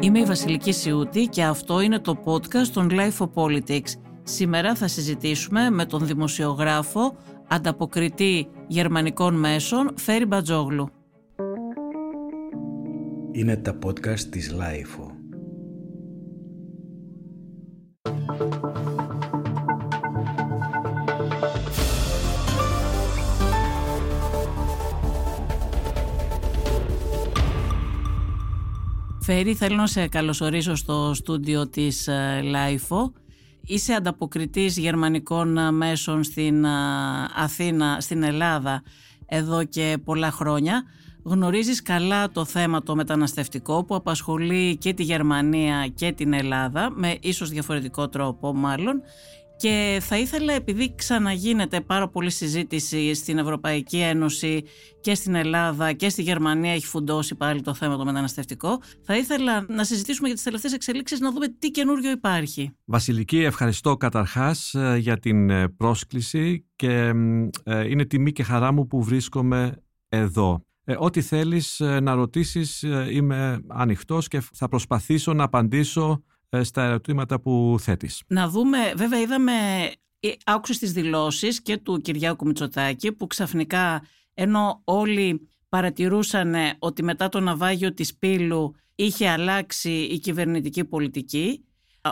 Είμαι η Βασιλική Σιούτη και αυτό είναι το podcast των Life of Politics. Σήμερα θα συζητήσουμε με τον δημοσιογράφο, ανταποκριτή γερμανικών μέσων, Φέρι Μπατζόγλου. Είναι τα podcast της Life. Φέρι, θέλω να σε καλωσορίσω στο στούντιο της ΛΑΙΦΟ. Είσαι ανταποκριτής γερμανικών ε, μέσων στην ε, Αθήνα, στην Ελλάδα, εδώ και πολλά χρόνια. Γνωρίζεις καλά το θέμα το μεταναστευτικό που απασχολεί και τη Γερμανία και την Ελλάδα, με ίσως διαφορετικό τρόπο μάλλον. Και θα ήθελα, επειδή ξαναγίνεται πάρα πολύ συζήτηση στην Ευρωπαϊκή Ένωση και στην Ελλάδα και στη Γερμανία έχει φουντώσει πάλι το θέμα το μεταναστευτικό, θα ήθελα να συζητήσουμε για τις τελευταίες εξελίξεις, να δούμε τι καινούριο υπάρχει. Βασιλική, ευχαριστώ καταρχάς ε, για την ε, πρόσκληση και ε, είναι τιμή και χαρά μου που βρίσκομαι εδώ. Ό,τι θέλεις να ρωτήσεις είμαι ανοιχτός και θα προσπαθήσω να απαντήσω ε, στα ερωτήματα που θέτεις. Να δούμε, βέβαια είδαμε, ε, άκουσες τις δηλώσεις και του Κυριάκου Μητσοτάκη που ξαφνικά ενώ όλοι παρατηρούσαν ότι μετά το ναυάγιο της Πύλου είχε αλλάξει η κυβερνητική πολιτική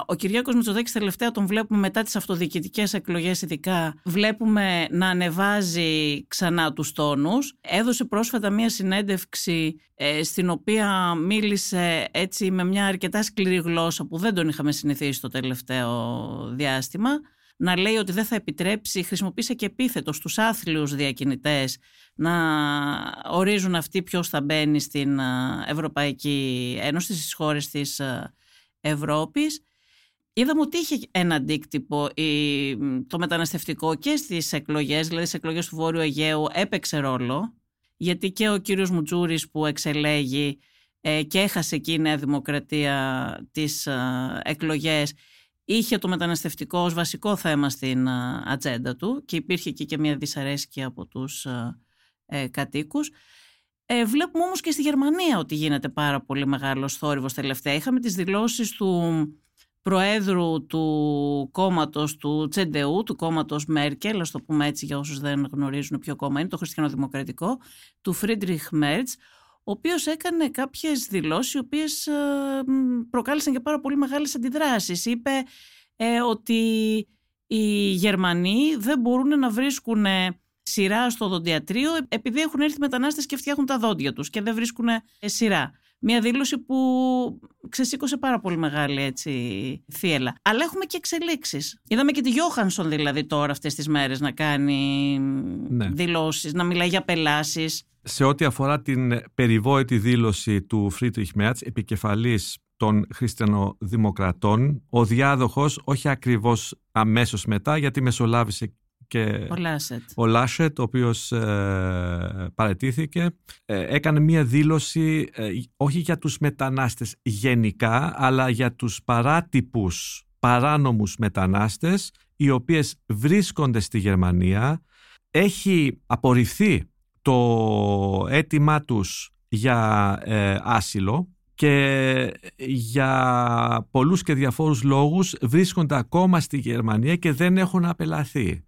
ο Κυριάκος Μητσοτάκης τελευταία τον βλέπουμε μετά τις αυτοδιοικητικές εκλογές, ειδικά. Βλέπουμε να ανεβάζει ξανά τους τόνους. Έδωσε πρόσφατα μία συνέντευξη ε, στην οποία μίλησε έτσι με μια αρκετά σκληρή γλώσσα που δεν τον είχαμε συνηθίσει το τελευταίο διάστημα. Να λέει ότι δεν θα επιτρέψει, χρησιμοποίησε και επίθετος στους άθλιους διακινητές να ορίζουν αυτοί ποιος θα μπαίνει στην ε, Ευρωπαϊκή Ένωση, στις χώρες της ε, Ευρώπης. Είδαμε ότι είχε ένα αντίκτυπο το μεταναστευτικό και στις εκλογές, δηλαδή στις εκλογές του Βόρειου Αιγαίου έπαιξε ρόλο, γιατί και ο κύριος Μουτζούρης που εξελέγει ε, και έχασε εκεί η Νέα Δημοκρατία τις ε, εκλογές, είχε το μεταναστευτικό ως βασικό θέμα στην ε, ατζέντα του και υπήρχε εκεί και μια δυσαρέσκεια από τους ε, κατοίκους. Ε, βλέπουμε όμως και στη Γερμανία ότι γίνεται πάρα πολύ μεγάλος θόρυβος τελευταία. Είχαμε τις δηλώσεις του προέδρου του κόμματος του Τσεντεού, του κόμματος Μέρκελ, ας το πούμε έτσι για όσους δεν γνωρίζουν ποιο κόμμα είναι, το χριστιανοδημοκρατικό, του Φρίντριχ Μέρτς, ο οποίος έκανε κάποιες δηλώσεις οι οποίες ε, προκάλεσαν και πάρα πολύ μεγάλες αντιδράσεις. Είπε ε, ότι οι Γερμανοί δεν μπορούν να βρίσκουν σειρά στο δοντιατρίο επειδή έχουν έρθει μετανάστες και φτιάχνουν τα δόντια τους και δεν βρίσκουν σειρά. Μια δήλωση που ξεσήκωσε πάρα πολύ μεγάλη έτσι, θύελλα. Αλλά έχουμε και εξελίξεις. Είδαμε και τη Γιόχανσον δηλαδή τώρα αυτές τις μέρες να κάνει ναι. δηλώσεις, να μιλάει για απελάσεις. Σε ό,τι αφορά την περιβόητη δήλωση του Φρίντριχ Μερτς, επικεφαλής των χριστιανοδημοκρατών, ο διάδοχος όχι ακριβώς αμέσως μετά γιατί μεσολάβησε και ο Λάσετ, ο, Λάσετ, ο οποίος ε, παρετήθηκε, ε, έκανε μία δήλωση ε, όχι για τους μετανάστες γενικά, αλλά για τους παράτυπους παράνομους μετανάστες, οι οποίες βρίσκονται στη Γερμανία. Έχει απορριφθεί το αίτημά τους για άσυλο και για πολλούς και διαφόρους λόγους βρίσκονται ακόμα στη Γερμανία και δεν έχουν απελαθεί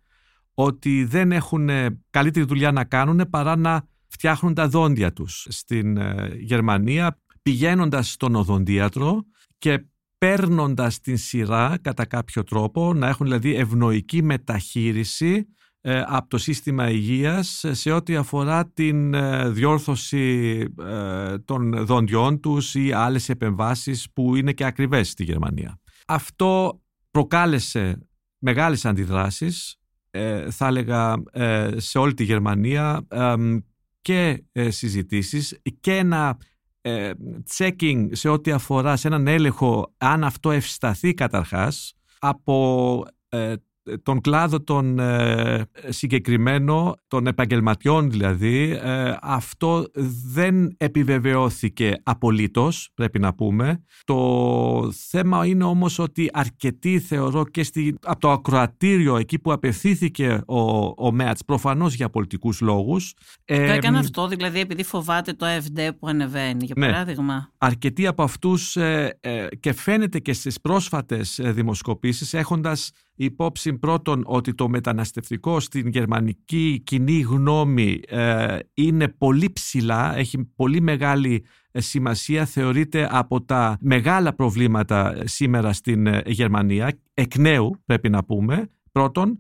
ότι δεν έχουν καλύτερη δουλειά να κάνουν παρά να φτιάχνουν τα δόντια τους στην ε, Γερμανία πηγαίνοντας στον οδοντίατρο και παίρνοντας την σειρά κατά κάποιο τρόπο να έχουν δηλαδή ευνοϊκή μεταχείριση ε, από το σύστημα υγείας σε ό,τι αφορά την ε, διόρθωση των δόντιών τους ή άλλες επεμβάσεις που είναι και ακριβές στη Γερμανία. Αυτό προκάλεσε μεγάλες αντιδράσεις ε, θα έλεγα ε, σε όλη τη Γερμανία και ε, συζητήσεις και ένα checking σε ό,τι αφορά σε έναν έλεγχο αν αυτό ευσταθεί καταρχάς από τον κλάδο των ε, συγκεκριμένο, των επαγγελματιών δηλαδή, ε, αυτό δεν επιβεβαιώθηκε απολύτως, πρέπει να πούμε. Το θέμα είναι όμως ότι αρκετοί θεωρώ και στη, από το ακροατήριο εκεί που απευθύνθηκε ο, ο Μέατς, προφανώς για πολιτικούς λόγους. Το έκανε αυτό δηλαδή επειδή φοβάται το AFD που ανεβαίνει, για ναι. παράδειγμα. Αρκετοί από αυτούς και φαίνεται και στις πρόσφατες δημοσκοπήσεις έχοντας υπόψη πρώτον ότι το μεταναστευτικό στην γερμανική κοινή γνώμη ε, είναι πολύ ψηλά, έχει πολύ μεγάλη ε, σημασία, θεωρείται από τα μεγάλα προβλήματα ε, σήμερα στην Γερμανία, εκ νέου πρέπει να πούμε, πρώτον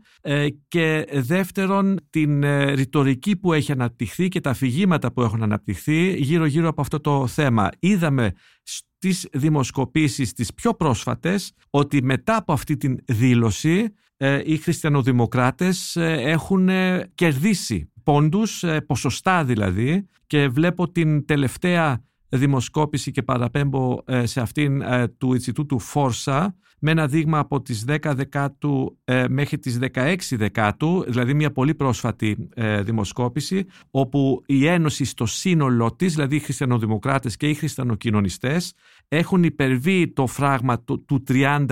και δεύτερον την ρητορική που έχει αναπτυχθεί και τα αφηγήματα που έχουν αναπτυχθεί γύρω-γύρω από αυτό το θέμα. Είδαμε στις δημοσκοπήσεις τις πιο πρόσφατες ότι μετά από αυτή την δήλωση ε, οι χριστιανοδημοκράτες ε, έχουν ε, κερδίσει πόντους, ποσοστά δηλαδή και βλέπω την τελευταία δημοσκόπηση και παραπέμπω σε αυτήν του Ινστιτούτου Φόρσα με ένα δείγμα από τις 10 Δεκάτου ε, μέχρι τις 16 Δεκάτου, δηλαδή μια πολύ πρόσφατη ε, δημοσκόπηση, όπου η Ένωση στο σύνολό της, δηλαδή οι χριστιανοδημοκράτες και οι χριστιανοκοινωνιστές, έχουν υπερβεί το φράγμα του, του 30%,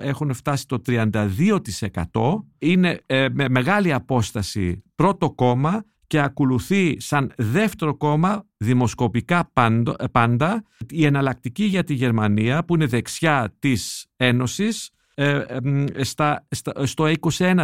έχουν φτάσει το 32%, είναι ε, με μεγάλη απόσταση πρώτο κόμμα και ακολουθεί σαν δεύτερο κόμμα δημοσκοπικά πάντα η εναλλακτική για τη Γερμανία που είναι δεξιά της Ένωσης ε, στα, στα, στο 21%. 21%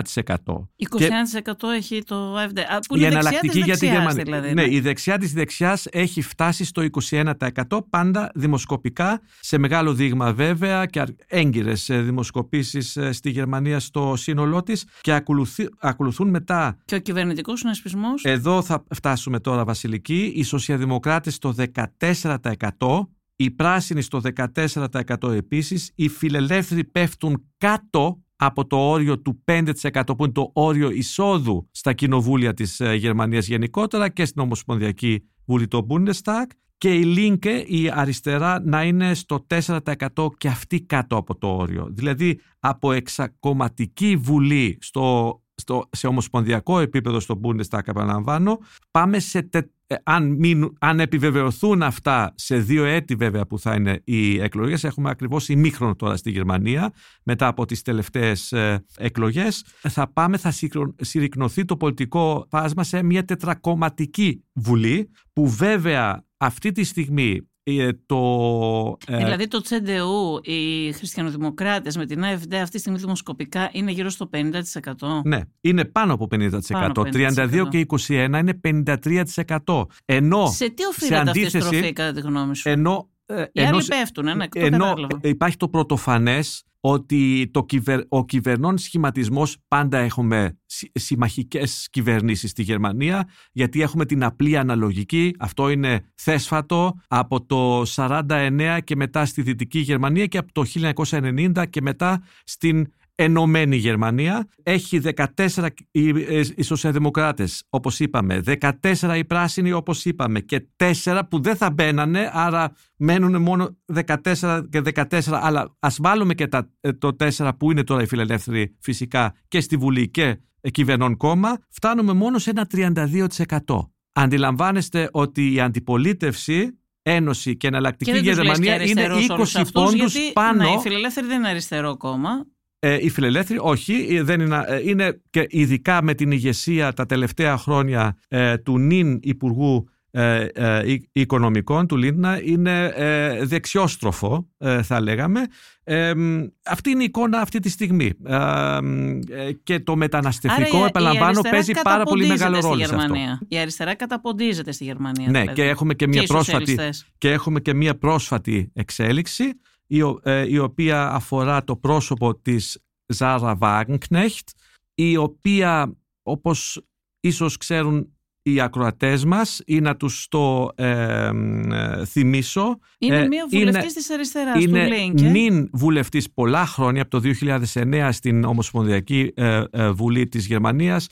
έχει το AfD. Που είναι η εναλλακτική για τη Γερμανία. Δηλαδή, ναι, ναι, η δεξιά της δεξιάς έχει φτάσει στο 21% πάντα δημοσκοπικά, σε μεγάλο δείγμα βέβαια και έγκυρες ε, δημοσκοπήσεις ε, στη Γερμανία στο σύνολό της και ακολουθεί, ακολουθούν μετά... Και ο κυβερνητικός συνασπισμός; Εδώ θα φτάσουμε τώρα Βασιλική. Οι σοσιαδημοκράτες στο 14% οι πράσινοι στο 14% επίσης, οι φιλελεύθεροι πέφτουν κάτω από το όριο του 5% που είναι το όριο εισόδου στα κοινοβούλια της ε, Γερμανίας γενικότερα και στην Ομοσπονδιακή Βουλή το Bundestag και η Linke, η αριστερά, να είναι στο 4% και αυτή κάτω από το όριο. Δηλαδή από εξακομματική βουλή στο, στο, σε ομοσπονδιακό επίπεδο στο Bundestag, επαναλαμβάνω, πάμε σε ε, αν, μην, αν επιβεβαιωθούν αυτά σε δύο έτη βέβαια που θα είναι οι εκλογές έχουμε ακριβώς ημίχρονο τώρα στη Γερμανία μετά από τις τελευταίες ε, εκλογές θα πάμε, θα συρρυκνωθεί το πολιτικό φάσμα σε μια τετρακομματική βουλή που βέβαια αυτή τη στιγμή ε, το, ε... Δηλαδή το Τσεντεού, οι χριστιανοδημοκράτες με την AFD αυτή τη στιγμή δημοσκοπικά είναι γύρω στο 50%. Ναι, είναι πάνω από 50%. Πάνω 32 και 21 είναι 53%. Ενώ, σε τι οφείλεται αυτή η στροφή κατά τη γνώμη σου; Ενώ, ε, Οι άλλοι πέφτουν, ναι, ενώ υπάρχει το πρωτοφανές ότι το κυβερ, ο κυβερνών σχηματισμός πάντα έχουμε συμμαχικές κυβερνήσεις στη Γερμανία γιατί έχουμε την απλή αναλογική, αυτό είναι θέσφατο από το 49 και μετά στη Δυτική Γερμανία και από το 1990 και μετά στην Ενωμένη Γερμανία. Έχει 14 οι, οι σοσιαλδημοκράτες, όπως είπαμε, 14 οι πράσινοι, όπως είπαμε, και 4 που δεν θα μπαίνανε, άρα μένουν μόνο 14 και 14. Αλλά ας βάλουμε και τα, ε, το 4 που είναι τώρα οι φιλελεύθεροι φυσικά και στη Βουλή και κυβερνών κόμμα, φτάνουμε μόνο σε ένα 32%. Αντιλαμβάνεστε ότι η αντιπολίτευση Ένωση και εναλλακτική Γερμανία είναι 20 πόντους πάνω. Ναι, οι φιλελεύθεροι δεν είναι αριστερό κόμμα. Ε, οι φιλελεύθεροι όχι, ε, δεν είναι, ε, είναι και ειδικά με την ηγεσία τα τελευταία χρόνια ε, του νυν Υπουργού ε, Οικονομικών του Λίντνα είναι δεξιόστροφο θα λέγαμε. αυτή είναι η εικόνα αυτή τη στιγμή. και το μεταναστευτικό, Άρα, επαναλαμβάνω, παίζει πάρα πολύ μεγάλο ρόλο στη Γερμανία. αυτό. Η αριστερά καταποντίζεται στη Γερμανία. Ναι, δηλαδή. και έχουμε και, μια πρόσφατη, και έχουμε και μια πρόσφατη εξέλιξη ε, η οποία αφορά το πρόσωπο της Ζάρα Βάγνκνεχτ, η οποία όπως ίσως ξέρουν οι ακροατές μας ή να τους το ε, θυμίσω. Είναι ε, μία βουλευτής είναι, της αριστεράς είναι του Λίνκε. νυν βουλευτής πολλά χρόνια από το 2009 στην Ομοσπονδιακή Βουλή της Γερμανίας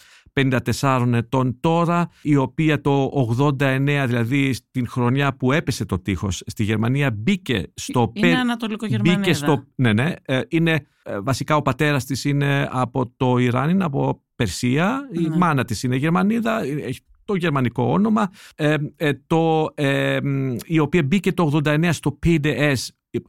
54 ετών τώρα, η οποία το 89, δηλαδή στην χρονιά που έπεσε το τείχος στη Γερμανία, μπήκε στο... Είναι Ανατολικογερμανίδα. Μπήκε στο... Ναι, ναι. Ε, είναι, ε, βασικά ο πατέρας της είναι από το Ιράν, είναι από Περσία. Η Ναι. μάνα της είναι Γερμανίδα, έχει το γερμανικό όνομα. Ε, ε, το, ε, μ, η οποία μπήκε το 89 στο PDS,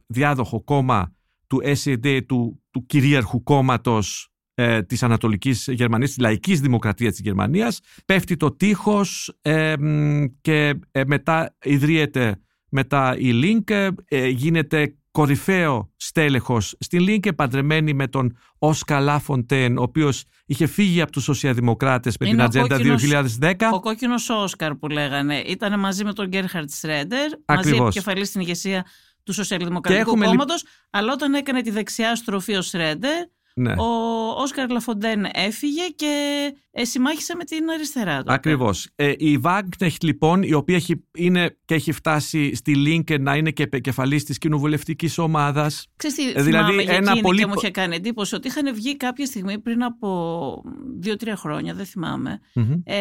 διάδοχο κόμμα του SED, του, του κυρίαρχου κόμματος ε, της Ανατολικής Γερμανίας, της λαϊκής δημοκρατίας της Γερμανίας. Πέφτει το τείχος ε, μ, και ε, μετά ιδρύεται μετά η Λίνκε, ε, γίνεται κορυφαίο στέλεχος στην Λίνκε, παντρεμένη με τον Όσκα Λαφοντέν, ο οποίος είχε φύγει από τους σοσιαλδημοκράτες με Είναι την ο ατζέντα κόκκινος- 2010. Ο κόκκινος Όσκαρ που λέγανε ήταν μαζί με τον Γκέρχαρτ Σρέντερ, μαζί Ακριβώς. επικεφαλής στην ηγεσία του Σοσιαλδημοκρατικού Και έχουμε λι- Κόμματος. Αλλά όταν έκανε τη δεξιά στροφή ο Σρέντερ, Ναι. ο Όσκαρ Λαφοντέν έφυγε και ε, συμμάχισε με την αριστερά. τότε. Ακριβώς. Ε, η Βάγκνεχτ λοιπόν, η οποία έχει, είναι και έχει φτάσει στη Λίνκε να είναι και επικεφαλής της κοινοβουλευτικής ομάδας. Ξέρεις τι Ε, δηλαδή, θυμάμαι για ένα εκείνη πολύ και μου πο- είχε κάνει εντύπωση ότι είχαν βγει κάποια στιγμή πριν από δύο-τρία χρόνια, δεν θυμάμαι Μμμ. ε,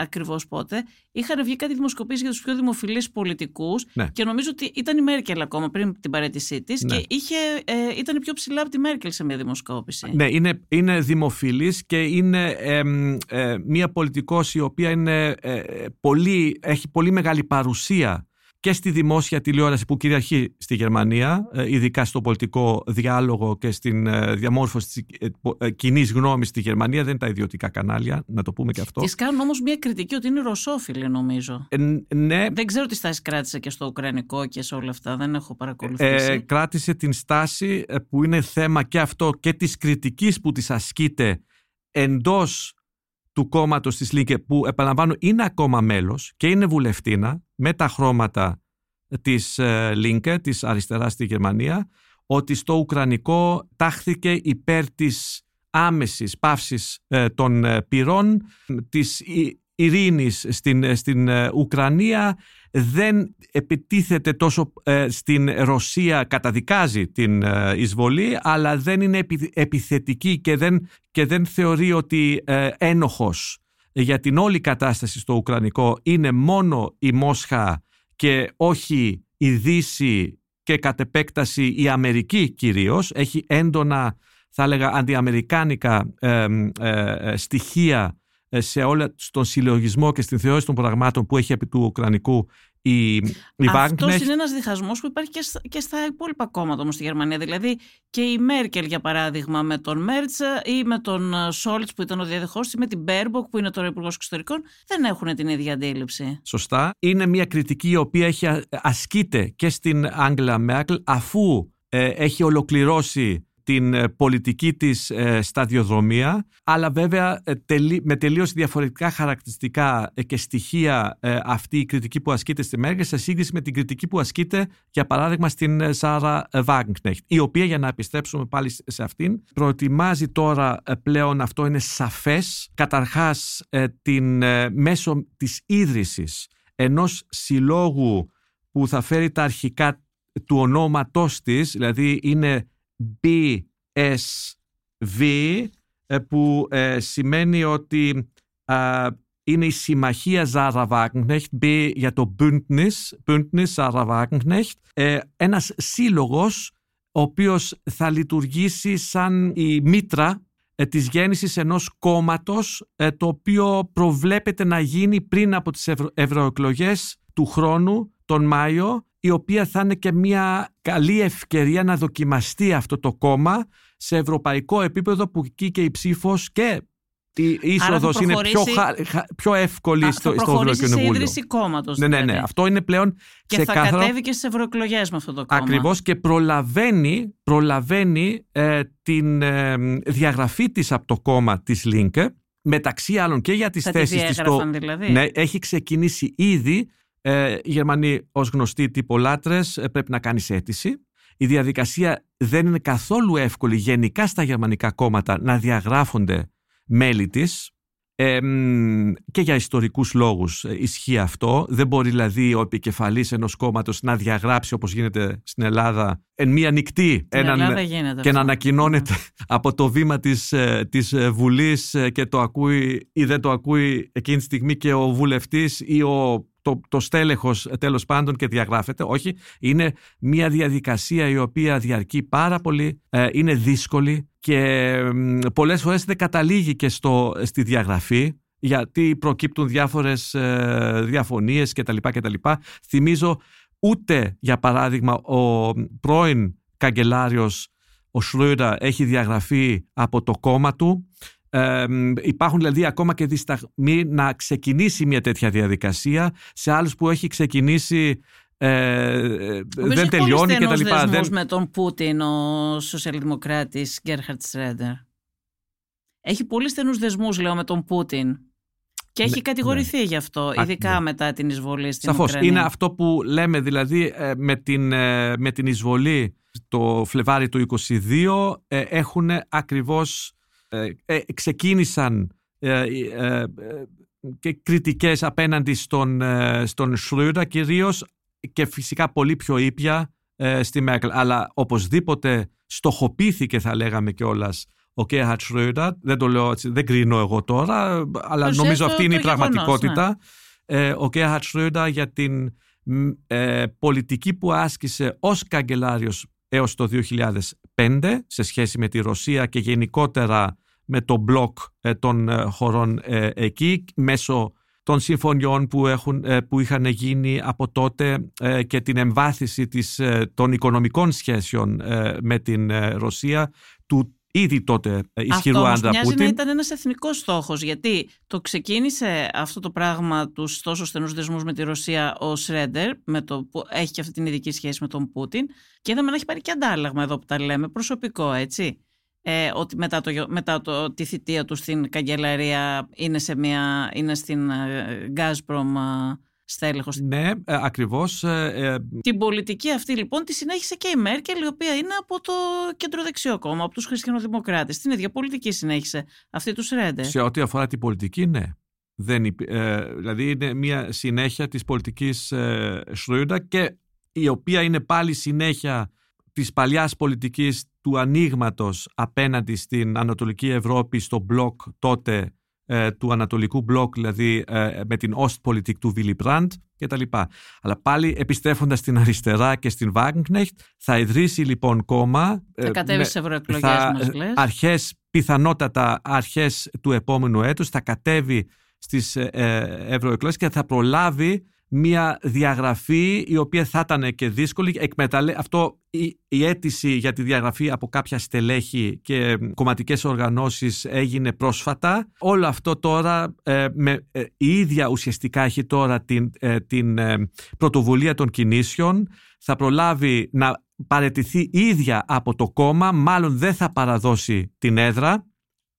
ακριβώς πότε, είχαν βγει κάτι δημοσκοπήσεις για τους πιο δημοφιλείς πολιτικούς Ναι. και νομίζω ότι ήταν η Μέρκελ ακόμα πριν την παρέτησή της Ναι. και είχε, ε, ήταν πιο ψηλά από τη Μέρκελ σε μια δημοσκόπηση. Ναι, είναι, είναι δημοφιλής και είναι εμ, ε, μια πολιτικός η οποία είναι, ε, πολύ, έχει πολύ μεγάλη παρουσία και στη δημόσια τηλεόραση που κυριαρχεί στη Γερμανία, ε, ειδικά στο πολιτικό διάλογο και στην ε, διαμόρφωση της ε, πο- ε, κοινής γνώμης στη Γερμανία. Δεν είναι τα ιδιωτικά κανάλια, να το πούμε και αυτό. Της κάνουν όμως μια κριτική ότι είναι ρωσόφιλη νομίζω. Ε, ναι, Δεν ξέρω τι στάση κράτησε και στο Ουκρανικό και σε όλα αυτά, δεν έχω παρακολουθήσει. ε, κράτησε την στάση ε, που είναι θέμα και αυτό και της κριτικής που της ασκείται εντός του κόμματος της Λίνκε που επαναλαμβάνω είναι ακόμα μέλος και είναι βουλευτήνα με τα χρώματα της ε, Λίνκε, της αριστεράς στη Γερμανία ότι στο Ουκρανικό τάχθηκε υπέρ της άμεσης πάυσης ε, των ε, πυρών, της ει- ειρήνης στην, ε, στην ε, Ουκρανία δεν επιτίθεται τόσο ε, στην Ρωσία, καταδικάζει την ε, εισβολή, αλλά δεν είναι επι- επιθετική και δεν, και δεν θεωρεί ότι ε, ένοχος για την όλη κατάσταση στο Ουκρανικό είναι μόνο η Μόσχα και όχι η Δύση και κατ' επέκταση η Αμερική κυρίως. Έχει έντονα, θα έλεγα, αντιαμερικάνικα ε, ε, ε, στοιχεία ε, σε όλα στον συλλογισμό και στην θεώρηση των πραγμάτων που έχει επί του Ουκρανικού η, η Αυτός Wagenknecht. είναι ένας διχασμός που υπάρχει και στα, και στα υπόλοιπα κόμματα όμως στη Γερμανία. Δηλαδή και η Μέρκελ, για παράδειγμα, με τον Μερτς ή με τον Σολτς που ήταν ο διαδεχός ή με την Μπέρμποκ που είναι τώρα υπουργός εξωτερικών, δεν έχουν την ίδια αντίληψη. Σωστά. Είναι μια κριτική η οποία έχει α- ασκείται και στην Άγγελα Μέρκελ αφού ε, έχει ολοκληρώσει την ε, πολιτική της ε, σταδιοδρομία αλλά βέβαια ε, τελεί- με τελείως διαφορετικά χαρακτηριστικά ε, και στοιχεία ε, αυτή η κριτική που ασκείται στη Μέρκελ σε σύγκριση με την κριτική που ασκείται για παράδειγμα στην ε, Σάρα Βάγκνεχτ η οποία για να επιστρέψουμε πάλι σε αυτήν προετοιμάζει τώρα ε, πλέον αυτό είναι σαφές καταρχάς ε, την, ε, μέσω της ίδρυσης ενός συλλόγου που θα φέρει τα αρχικά του ονόματός της, δηλαδή είναι BSV, ες, που ε, σημαίνει ότι α, είναι η Συμμαχία Ζάρα Wagenknecht, B για το Bündnis, Bündnis Zara Wagenknecht, ε, ένας σύλλογος ο οποίος θα λειτουργήσει σαν η μήτρα ε, της γέννησης ενός κόμματος ε, το οποίο προβλέπεται να γίνει πριν από τις ευρω... ευρωεκλογές του χρόνου, τον Μάιο, η οποία θα είναι και μια καλή ευκαιρία να δοκιμαστεί αυτό το κόμμα σε ευρωπαϊκό επίπεδο που εκεί και η ψήφος και η είσοδος είναι πιο, προχωρήσει- χα- χα- πιο εύκολη Α, στο, θα στο προχωρήσει σε Ευρωκοινοβούλιο. ίδρυση κόμματος. Ναι, ναι, ναι. Αυτό είναι πλέον Και θα ξεκάθαρο. κατέβει και στις ευρωεκλογές με αυτό το κόμμα. Ακριβώς και προλαβαίνει, προλαβαίνει ε, την ε, διαγραφή της από το κόμμα της Λίνκε μεταξύ άλλων και για τις Θα τη θέσεις της διέγραφαν δηλαδή. ναι, έχει ξεκινήσει ήδη ε, οι Γερμανοί ως γνωστοί τυπολάτρες ε, πρέπει να κάνεις αίτηση. Η διαδικασία δεν είναι καθόλου εύκολη γενικά στα γερμανικά κόμματα να διαγράφονται μέλη της. Και για ιστορικούς λόγους ε, ισχύει αυτό. Δεν μπορεί δηλαδή ο επικεφαλής ενός κόμματος να διαγράψει όπως γίνεται στην Ελλάδα εν μία νυχτή έναν, και να ανακοινώνεται από το βήμα της, ε, της ε, Βουλής και το ακούει ή δεν το ακούει εκείνη τη στιγμή και ο βουλευτής ή ο το, το στέλεχος τέλος πάντων και διαγράφεται. Όχι, είναι μια διαδικασία η οποία διαρκεί πάρα πολύ, είναι δύσκολη και πολλές φορές δεν καταλήγει και στο, στη διαγραφή γιατί προκύπτουν διάφορες ε, διαφωνίες κτλ. κτλ. Θυμίζω ούτε για παράδειγμα ο πρώην καγκελάριος ο Σρούιρα έχει διαγραφεί από το κόμμα του. Ε, υπάρχουν δηλαδή ακόμα και δισταγμοί να ξεκινήσει μια τέτοια διαδικασία σε άλλους που έχει ξεκινήσει ε, δεν τελειώνει και τα λοιπά. Δεν... με τον Πούτιν ο σοσιαλδημοκράτης Γκέρχαρτ Σρέντερ. Έχει πολύ στενούς δεσμούς λέω με τον Πούτιν. Και έχει ναι, κατηγορηθεί ναι. γι' αυτό, ειδικά ναι. μετά την εισβολή στην Σαφώς. Είναι αυτό που λέμε δηλαδή ε, με την, ε, με την εισβολή το Φλεβάρι του 22 ε, έχουν ακριβώς ξεκίνησαν και κριτικές απέναντι στον, στον Σρούρα κυρίως και φυσικά πολύ πιο ήπια ε, στη Μέρκελ. Αλλά οπωσδήποτε στοχοποιήθηκε θα λέγαμε κιόλας ο Κέρχατ Σρόιντερ. Δεν το λέω έτσι, δεν κρίνω εγώ τώρα, αλλά νομίζω αυτή είναι η πραγματικότητα. Ναι. Ε, ο Κέρχατ Σρόιντερ για την ε, πολιτική που άσκησε ως καγκελάριος έως το 2005 σε σχέση με τη Ρωσία και γενικότερα με το μπλοκ των χωρών εκεί μέσω των συμφωνιών που, έχουν, ε, που είχαν γίνει από τότε ε, και την εμβάθυνση της, ε, των οικονομικών σχέσεων με την Ρωσία του ήδη τότε ισχυρού αυτό άντρα Πούτιν. Αυτό να ήταν ένας εθνικός στόχος γιατί το ξεκίνησε αυτό το πράγμα τους τόσο στενούς δεσμούς με τη Ρωσία ο Σρέντερ με το, που έχει και αυτή την ειδική σχέση με τον Πούτιν και είδαμε να έχει πάρει και αντάλλαγμα εδώ που τα λέμε προσωπικό έτσι ε, ότι μετά, το, μετά το, τη θητεία του στην καγκελαρία είναι, σε μια, είναι στην ε, Gazprom ε, στέλεχος. Ναι, ε, ακριβώς. Ε, την πολιτική αυτή λοιπόν τη συνέχισε και η Μέρκελ η οποία είναι από το κεντροδεξιό κόμμα, από τους χριστιανοδημοκράτες. Την ίδια πολιτική συνέχισε αυτή τους Σρέντερ. Σε ό,τι αφορά την πολιτική, ναι. Δεν, δηλαδή είναι μια συνέχεια της πολιτικής ε, και η οποία είναι πάλι συνέχεια της παλιάς πολιτικής του ανοίγματος απέναντι στην Ανατολική Ευρώπη στο μπλοκ τότε ε, του Ανατολικού μπλοκ, δηλαδή ε, με την Ostpolitik του Willy Brandt κτλ. Αλλά πάλι επιστρέφοντας στην αριστερά και στην Wagenknecht θα ιδρύσει λοιπόν κόμμα. Ε, θα κατέβει στι ευρωεκλογές μας λες. Αρχές, πιθανότατα αρχές του επόμενου έτους θα κατέβει στις ευρωεκλογές και θα προλάβει μια διαγραφή η οποία θα ήταν και δύσκολη. Εκμεταλλε... Αυτό η, η αίτηση για τη διαγραφή από κάποια στελέχη και κομματικές οργανώσεις έγινε πρόσφατα. Όλο αυτό τώρα ε, με, ε, η ίδια ουσιαστικά έχει τώρα την, ε, την πρωτοβουλία των κινήσεων. Θα προλάβει να παρετηθεί ίδια από το κόμμα, μάλλον δεν θα παραδώσει την έδρα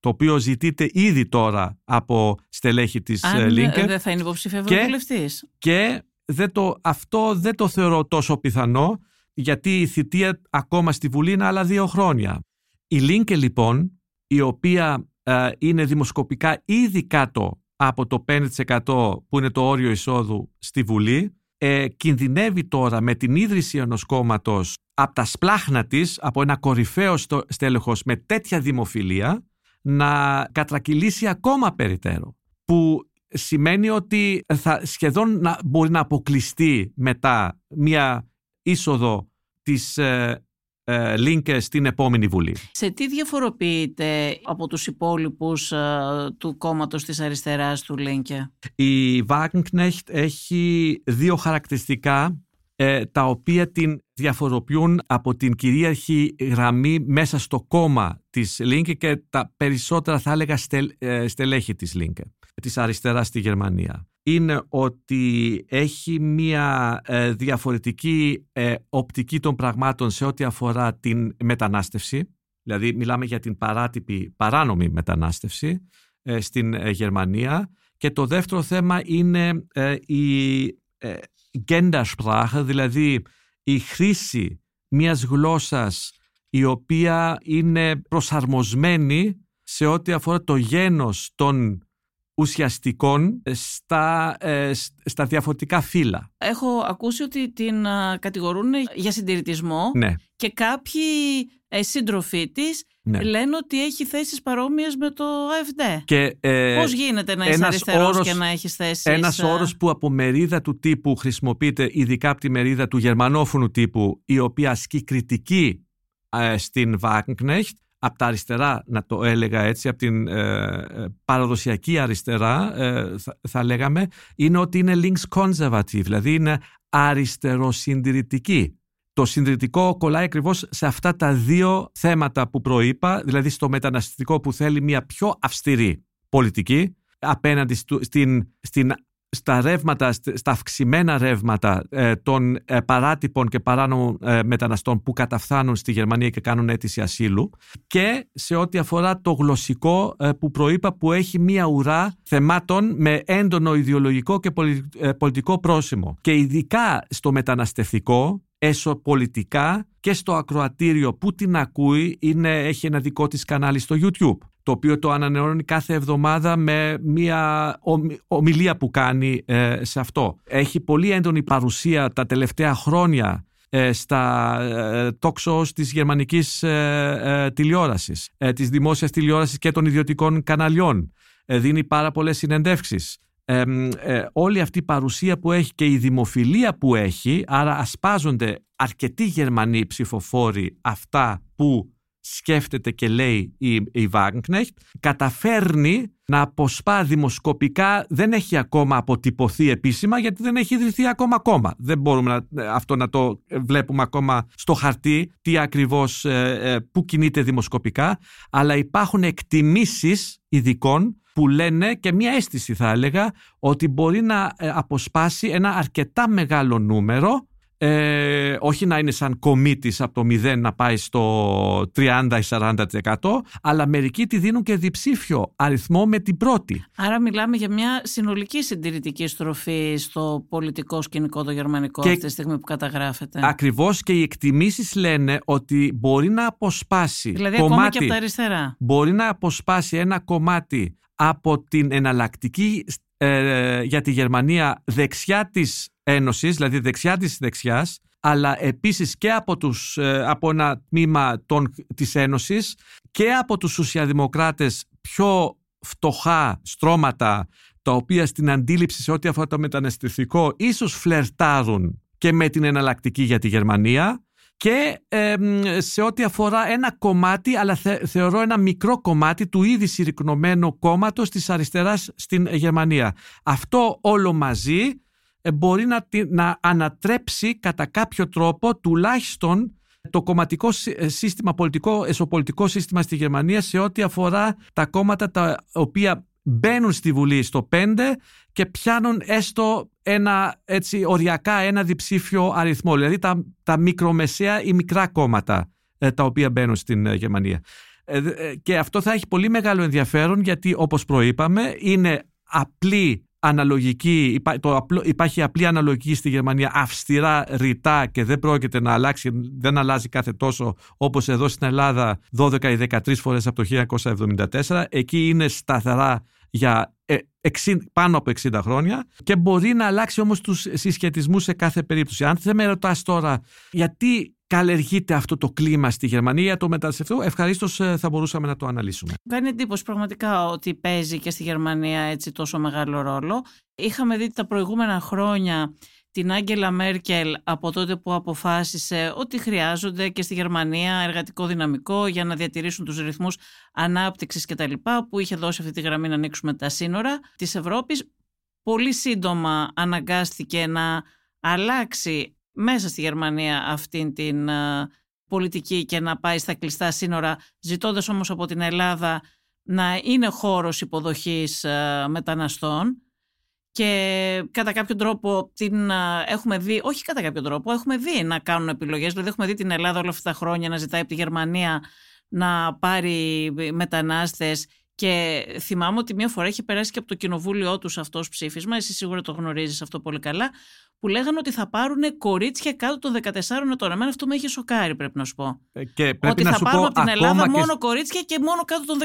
το οποίο ζητείται ήδη τώρα από στελέχη της Αν Λίνκερ. δεν θα είναι υποψήφια ευρωβουλευτής. Και, δεν το, αυτό δεν το θεωρώ τόσο πιθανό, γιατί η θητεία ακόμα στη Βουλή είναι άλλα δύο χρόνια. Η Λίνκε λοιπόν, η οποία ε, είναι δημοσκοπικά ήδη κάτω από το 5% που είναι το όριο εισόδου στη Βουλή, ε, κινδυνεύει τώρα με την ίδρυση ενός κόμματος από τα σπλάχνα της, από ένα κορυφαίο στέλεχος με τέτοια δημοφιλία, να κατρακυλήσει ακόμα περιττέρω. Που σημαίνει ότι θα σχεδόν να, μπορεί να αποκλειστεί μετά μια είσοδο της ε, ε, Λίνκε στην επόμενη Βουλή. Σε τι διαφοροποιείται από τους υπόλοιπους ε, του κόμματος της αριστεράς του Λίνκε; Η Wagenknecht έχει δύο χαρακτηριστικά ε, τα οποία την διαφοροποιούν από την κυρίαρχη γραμμή μέσα στο κόμμα της Λίνκε και τα περισσότερα θα έλεγα ε, στελέχη της Λίνκε, της αριστεράς στη Γερμανία. Είναι ότι έχει μια ε, διαφορετική οπτική των πραγμάτων σε ό,τι αφορά την μετανάστευση, δηλαδή μιλάμε για την παράτυπη παράνομη μετανάστευση στην Γερμανία και το δεύτερο θέμα είναι η Gendersprache, δηλαδή η χρήση μιας γλώσσας η οποία είναι προσαρμοσμένη σε ό,τι αφορά το γένος των ουσιαστικών στα, ε, στα διαφορετικά φύλλα. Έχω ακούσει ότι την κατηγορούν για συντηρητισμό Ναι. και κάποιοι ε, σύντροφοί της Ναι. λένε ότι έχει θέσεις παρόμοιες με το AFD. Και, ε, Πώς γίνεται να είσαι ένας αριστερός όρος- και να έχεις θέσεις... Ένας ε, όρος που από μερίδα του τύπου χρησιμοποιείται ειδικά από τη μερίδα του γερμανόφωνου τύπου η οποία ασκεί κριτική ε, στην Wagenknecht από τα αριστερά να το έλεγα έτσι από την ε, ε, παραδοσιακή αριστερά ε, θα, θα λέγαμε είναι ότι είναι links conservative δηλαδή είναι αριστεροσυντηρητική. Το συντηρητικό κολλάει ακριβώς σε αυτά τα δύο θέματα που προείπα, δηλαδή στο μεταναστευτικό που θέλει μια πιο αυστηρή πολιτική απέναντι στου- στην, στην, στα ρεύματα, st- στα αυξημένα ρεύματα ε, των ε, παράτυπων και παράνομων ε, μεταναστών που καταφθάνουν στη Γερμανία και κάνουν αίτηση ασύλου και σε ό,τι αφορά το γλωσσικό ε, που προείπα που έχει μια ουρά θεμάτων με έντονο ιδεολογικό και πολι- ε, πολιτικό πρόσημο. Και ειδικά στο μεταναστευτικό εσωπολιτικά και στο ακροατήριο που την ακούει είναι, έχει ένα δικό της κανάλι στο YouTube το οποίο το ανανεώνει κάθε εβδομάδα με μια ομι- ομιλία που κάνει ε, σε αυτό. Έχει πολύ έντονη παρουσία τα τελευταία χρόνια ε, στα ε, talk shows της γερμανικής ε, ε, τηλεόρασης, ε, της δημόσιας τηλεόρασης και των ιδιωτικών καναλιών. Ε, δίνει πάρα πολλές συνεντεύξεις. Ε, μ, ε, όλη αυτή η παρουσία που έχει και η δημοφιλία που έχει, άρα ασπάζονται αρκετοί Γερμανοί ψηφοφόροι αυτά που σκέφτεται και λέει η, η Wagenknecht, καταφέρνει να αποσπά δημοσκοπικά, δεν έχει ακόμα αποτυπωθεί επίσημα γιατί δεν έχει ιδρυθεί ακόμα κόμμα. Δεν μπορούμε να, αυτό να το βλέπουμε ακόμα στο χαρτί, τι ακριβώς, ε, ε, πού κινείται δημοσκοπικά, αλλά υπάρχουν εκτιμήσεις ειδικών που λένε και μια αίσθηση θα έλεγα ότι μπορεί να ε, αποσπάσει ένα αρκετά μεγάλο νούμερο ε, όχι να είναι σαν κομίτης από το 0 να πάει στο 30 ή 40% αλλά μερικοί τη δίνουν και διψήφιο αριθμό με την πρώτη. Άρα μιλάμε για μια συνολική συντηρητική στροφή στο πολιτικό σκηνικό το γερμανικό Και- αυτή τη στιγμή που καταγράφεται. Ακριβώς και οι εκτιμήσεις λένε ότι μπορεί να αποσπάσει δηλαδή ακόμα κομμάτι, και από τα αριστερά. μπορεί να αποσπάσει ένα κομμάτι από την εναλλακτική ε, για τη Γερμανία δεξιά της Ένωσης, δηλαδή δεξιά της δεξιάς, αλλά επίσης και από, τους, ε, από ένα τμήμα των, της Ένωσης και από τους σοσιαλδημοκράτες πιο φτωχά στρώματα τα οποία στην αντίληψη σε ό,τι αφορά το μεταναστευτικό ίσως φλερτάρουν και με την εναλλακτική για τη Γερμανία και εμ, σε ό,τι αφορά ένα κομμάτι, αλλά θε- θεωρώ ένα μικρό κομμάτι του ήδη συρρυκνωμένου κόμματος της αριστεράς στην Γερμανία. Αυτό όλο μαζί ε, μπορεί να, τη- να ανατρέψει κατά κάποιο τρόπο τουλάχιστον το κομματικό σύ- ε, σύστημα, πολιτικό, εσωπολιτικό σύστημα στη Γερμανία σε ό,τι αφορά τα κόμματα τα οποία μπαίνουν στη Βουλή στο 5 και πιάνουν έστω ένα, έτσι, οριακά ένα διψήφιο αριθμό. Δηλαδή τα, τα μικρομεσαία ή μικρά κόμματα ε, τα οποία μπαίνουν στην ε, Γερμανία. Ε, δε- ε, και αυτό θα έχει πολύ μεγάλο ενδιαφέρον γιατί όπως προείπαμε είναι απλή αναλογική, υπά- το απλό, υπάρχει απλή αναλογική στη Γερμανία αυστηρά ρητά και δεν πρόκειται να αλλάξει, δεν αλλάζει κάθε τόσο όπως εδώ στην Ελλάδα 12 ή 13 φορές από το 1974. Εκεί είναι σταθερά για ε, 60 πάνω από 60 χρόνια και μπορεί να αλλάξει όμως τους συσχετισμούς σε κάθε περίπτωση. Αν δεν με ρωτάς τώρα γιατί καλλιεργείται αυτό το κλίμα στη Γερμανία για το μεταναστευτικό, ευχαρίστως ε, θα μπορούσαμε να το αναλύσουμε. Κάνει εντύπωση πραγματικά ότι παίζει και στη Γερμανία έτσι τόσο μεγάλο ρόλο. Είχαμε δει τα προηγούμενα χρόνια την Άγγελα Μέρκελ από τότε που αποφάσισε ότι χρειάζονται και στη Γερμανία εργατικό δυναμικό για να διατηρήσουν τους ρυθμούς ανάπτυξης κτλ. που είχε δώσει αυτή τη γραμμή να ανοίξουμε τα σύνορα της Ευρώπης. Πολύ σύντομα αναγκάστηκε να αλλάξει μέσα στη Γερμανία αυτήν την ε, πολιτική και να πάει στα κλειστά σύνορα, ζητώντας όμως από την Ελλάδα να είναι χώρος υποδοχής ε, μεταναστών και κατά κάποιο τρόπο την ε, έχουμε δει, όχι κατά κάποιο τρόπο, έχουμε δει να κάνουν επιλογές, δηλαδή έχουμε δει την Ελλάδα όλα αυτά τα χρόνια να ζητάει από τη Γερμανία να πάρει μετανάστες. Και θυμάμαι ότι μία φορά έχει περάσει και από το κοινοβούλιο τους αυτός ψήφισμα, εσύ σίγουρα το γνωρίζεις αυτό πολύ καλά, που λέγανε ότι θα πάρουν κορίτσια κάτω των 14 ετών. Εμένα αυτό με έχει σοκάρει, πρέπει να σου πω. Ε, Και πρέπει ότι να θα σου πάρουμε πω από την Ελλάδα ακόμα και μόνο κορίτσια και μόνο κάτω των